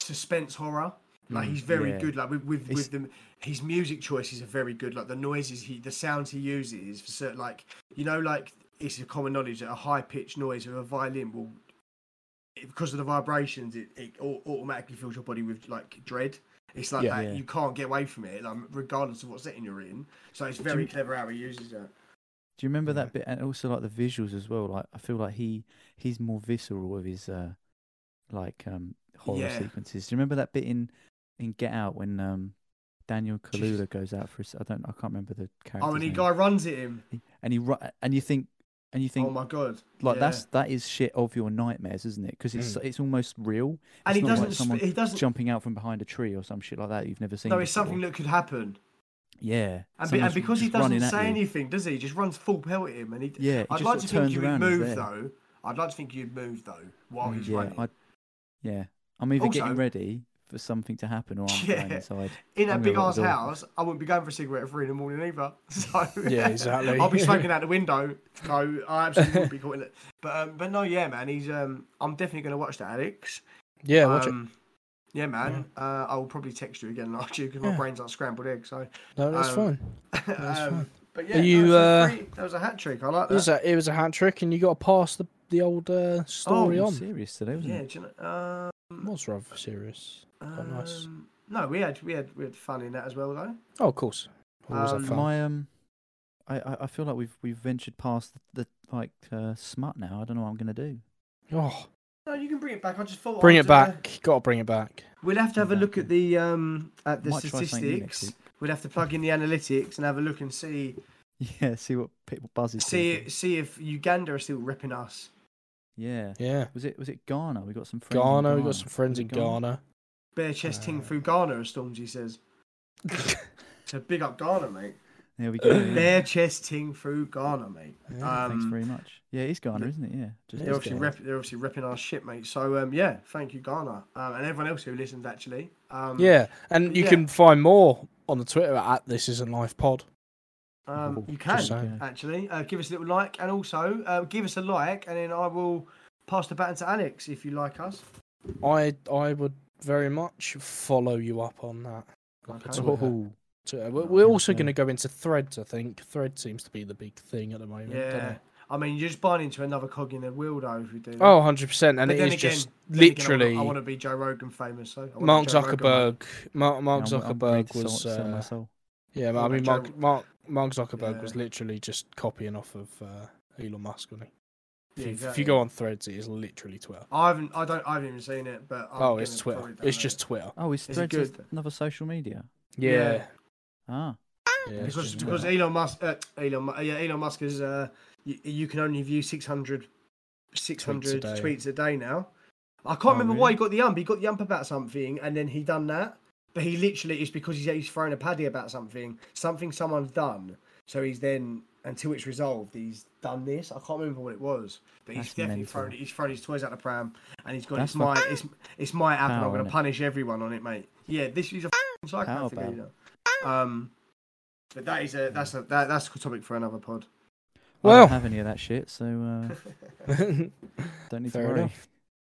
suspense horror. Like Mm, he's very yeah. good. Like with with, It's- with the his music choices are very good. Like the noises he, the sounds he uses for certain. Like you know, like it's a common knowledge that a high pitched noise of a violin will, because of the vibrations, it, it automatically fills your body with like dread. It's like Yeah. that. Yeah. You can't get away from it, like, regardless of what setting you're in. So it's very you- clever how he uses that. Do you remember Yeah. that bit? And also like the visuals as well. Like I feel like he he's more visceral with his uh like um horror sequences. Do you remember that bit in in Get Out when um Daniel. Kaluuya goes out for his, I don't I can't remember the character. Oh, and the guy runs at him. and he and you think and you think Oh my god! like Yeah. that's that is shit of your nightmares, isn't it? Because it's Mm. it's almost real. and it's he doesn't. sp- someone he doesn't. Jumping out from behind a tree or some shit like that you've never seen. No, it's before. something that could happen. Yeah. And, be, and because he doesn't say anything, does he? He just runs full pelt at him, and he. Yeah, he I'd like to think you'd and move though. I'd like to think you'd move though while he's yeah, running. I, yeah. I'm either getting ready for something to happen or I'm Yeah. going inside. In that big ass absorb- house, I wouldn't be going for a cigarette at three in the morning either. So Yeah, exactly. I'll be smoking out the window. So I absolutely would be caught in it. But um, but no, yeah, man. He's um, I'm definitely gonna watch that, Alex. Yeah, watch it. um, Yeah, man. Uh, I will probably text you again after you because my Yeah. brain's like scrambled egg. So, No, that's um, fine. That's um, fine. but yeah, Are you, no, so uh, three- that was a hat trick. I like It was that. a, it was a hat trick, and you got to pass the the old uh, story Oh, on. serious today, wasn't Yeah, it? do you know, um, was rather serious. Quite nice. um, No, we had we had we had fun in that as well though. Oh, of course. Always have Um, fun. My um, I, I I feel like we've we've ventured past the, the like uh, smut now. I don't know what I'm gonna do. Oh, No, you can bring it back. I just thought bring I'd, it uh, back. Got to bring it back. We'll have to have a look at the um at the Might try something new next statistics. We'd have to plug in the analytics and have a look and see Yeah, see what people buzzes. see people. see if Uganda are still ripping us. Yeah. Yeah. Was it was it Ghana? We got some friends. in Ghana. We got some friends Was in it Ghana? Ghana. Bare chesting Uh, through Ghana, as Stormzy says. So big up Ghana, mate. There we go. yeah. Bare chest ting through Ghana, mate. Yeah, Thanks Um, very much. Yeah, it's Ghana, isn't it? Yeah. Just They're obviously rep, they're obviously ripping our shit, mate. So um, yeah, thank you, Ghana, um, and everyone else who listened, actually. Um, Yeah, and you yeah. can find more on the Twitter at This Isn't Life Pod. Um, you just can saying. actually uh, give us a little like, and also uh, give us a like, and then I will pass the baton to Alex if you like us. I I would very much follow you up on that. Okay. Twitter. Oh, Twitter. We're, Oh, we're also okay. going to go into Threads. I think Thread seems to be the big thing at the moment. Yeah. I mean you're just buying into another cog in the wheel though if we do. that. Oh, 100 percent. And But it then is again- just then again, I wanna- literally I want to be Joe Rogan famous. So I wanna be Mark Joe Zuckerberg. Mark, Mark I'm- I'm Zuckerberg ready was. sell, sell my Uh, soul. yeah, I mean Mark Mark Mark Zuckerberg was literally just copying off of uh, Elon Musk, wasn't he? If, Yeah, you, if exactly. you go on Threads, it is literally Twitter. I haven't, I don't, I haven't even seen it, but I'm oh, it's Twitter. probably It's just. Twitter. Oh, is Is it Threads good? another social media? Yeah. Yeah. Ah, yeah because because Elon Musk, uh, Elon, yeah, Elon Musk is uh, you, you can only view 600, 600 day. tweets a day now. I can't Oh, remember why he got the ump. He got the ump about something, and then he done that. But he literally is because he's, he's throwing a paddy about something, something someone's done. So he's then until it's resolved, he's done this. I can't remember what it was, but he's That's definitely mental. thrown he's thrown his toys out the pram, and he's gone. That's it's my fucking it's it's my app, and I'm going to innit? punish everyone on it, mate. Yeah, this is a psychopath. You know. Um, but that is a that's a that, that's a topic for another pod. Well, I Well. don't have any of that shit, so uh, don't need Fair to worry. enough.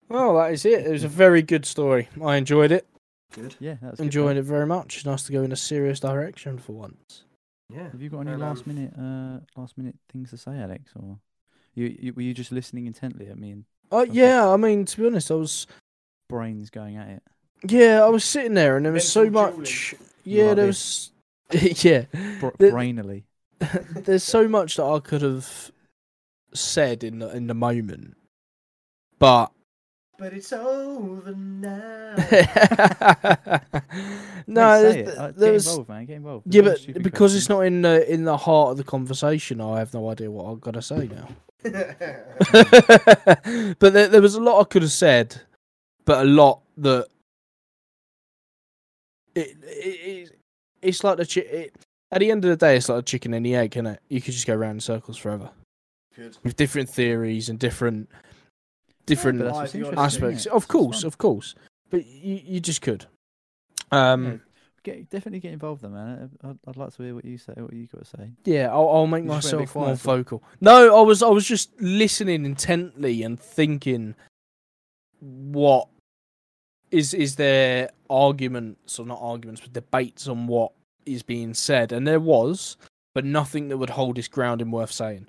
well, that is it. It was a very good story. I enjoyed it. Good. Yeah, that's good, Enjoyed mate. it very much. It's nice to go in a serious direction for once. Yeah. Have you got any And, last um, minute uh last minute things to say, Alex, or you, you were you just listening intently at me and Oh yeah, I mean to be honest, I was brains going at it? yeah, I was sitting there and there was so Mental dueling. much. You Yeah, like there this? was. yeah, Bra- The- brainily. there's so much that I could have said in the in the moment, but But it's over now. no, Mate, say it. Uh, there was involved, man. Get involved. yeah, There's no but stupid because it's not in the in the heart of the conversation, I have no idea what I've got to say now. but there, there was a lot I could have said, but a lot that it, it, it it's like the chi- it, at the end of the day, it's like a chicken and the egg, is it? You could just go around in circles forever Good. with different theories and different different but that's what's aspects. innit? Of course, of course, but you you just could. Um, Yeah, get definitely get involved, though, man. I- I'd, I'd like to hear what you say. What you got to say. Yeah, I'll, I'll make You just went a bit myself more quiet for- vocal. No, I was I was just listening intently and thinking, what is is there arguments or not arguments, but debates on what is being said, and there was, but nothing that would hold its ground in worth saying.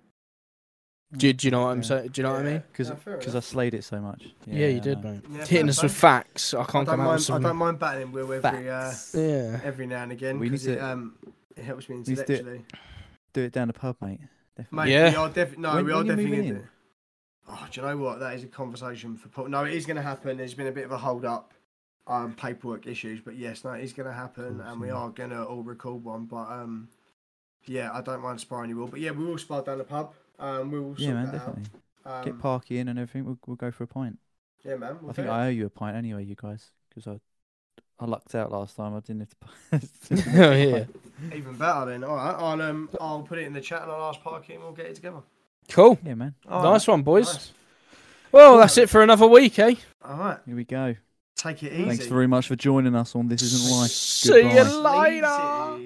Do, do you know what I'm Yeah. saying? Do you know what I mean? Because No, because I slayed it so much. Yeah, you did, mate. Yeah, Hitting us play. with facts. I I can't don't come out with mind. I some don't mind battling Will every uh, Facts. Yeah. every now and again We need because it um it helps me need to do it. intellectually. Do it down the pub, mate. Definitely. Mate, Yeah. we are definitely no, When- we when are definitely gonna in? do- Oh, do you know what? That is a conversation for Paul. No, it is going to happen. There's been a bit of a hold up, um, paperwork issues, but yes, no, it is going to happen, course, and we yeah. are going to all record one. But um, yeah, I don't mind sparring you, all. But yeah, we will spar down the pub. Um, we will. Yeah, man, that definitely. Out. Get Um, Parky in and everything. We'll, we'll go for a pint. yeah, man. We'll I think it. I owe you a pint anyway, you guys, because I I lucked out last time. I didn't have to. oh yeah. Even better then. All right, I'll um, I'll put it in the chat and I'll ask Parky and we'll get it together. Cool. yeah, man. All nice right, one, boys. nice. Well, that's it for another week, eh? All right, Here we go. take it easy. Thanks very much for joining us on This Isn't Life. See you Goodbye. later.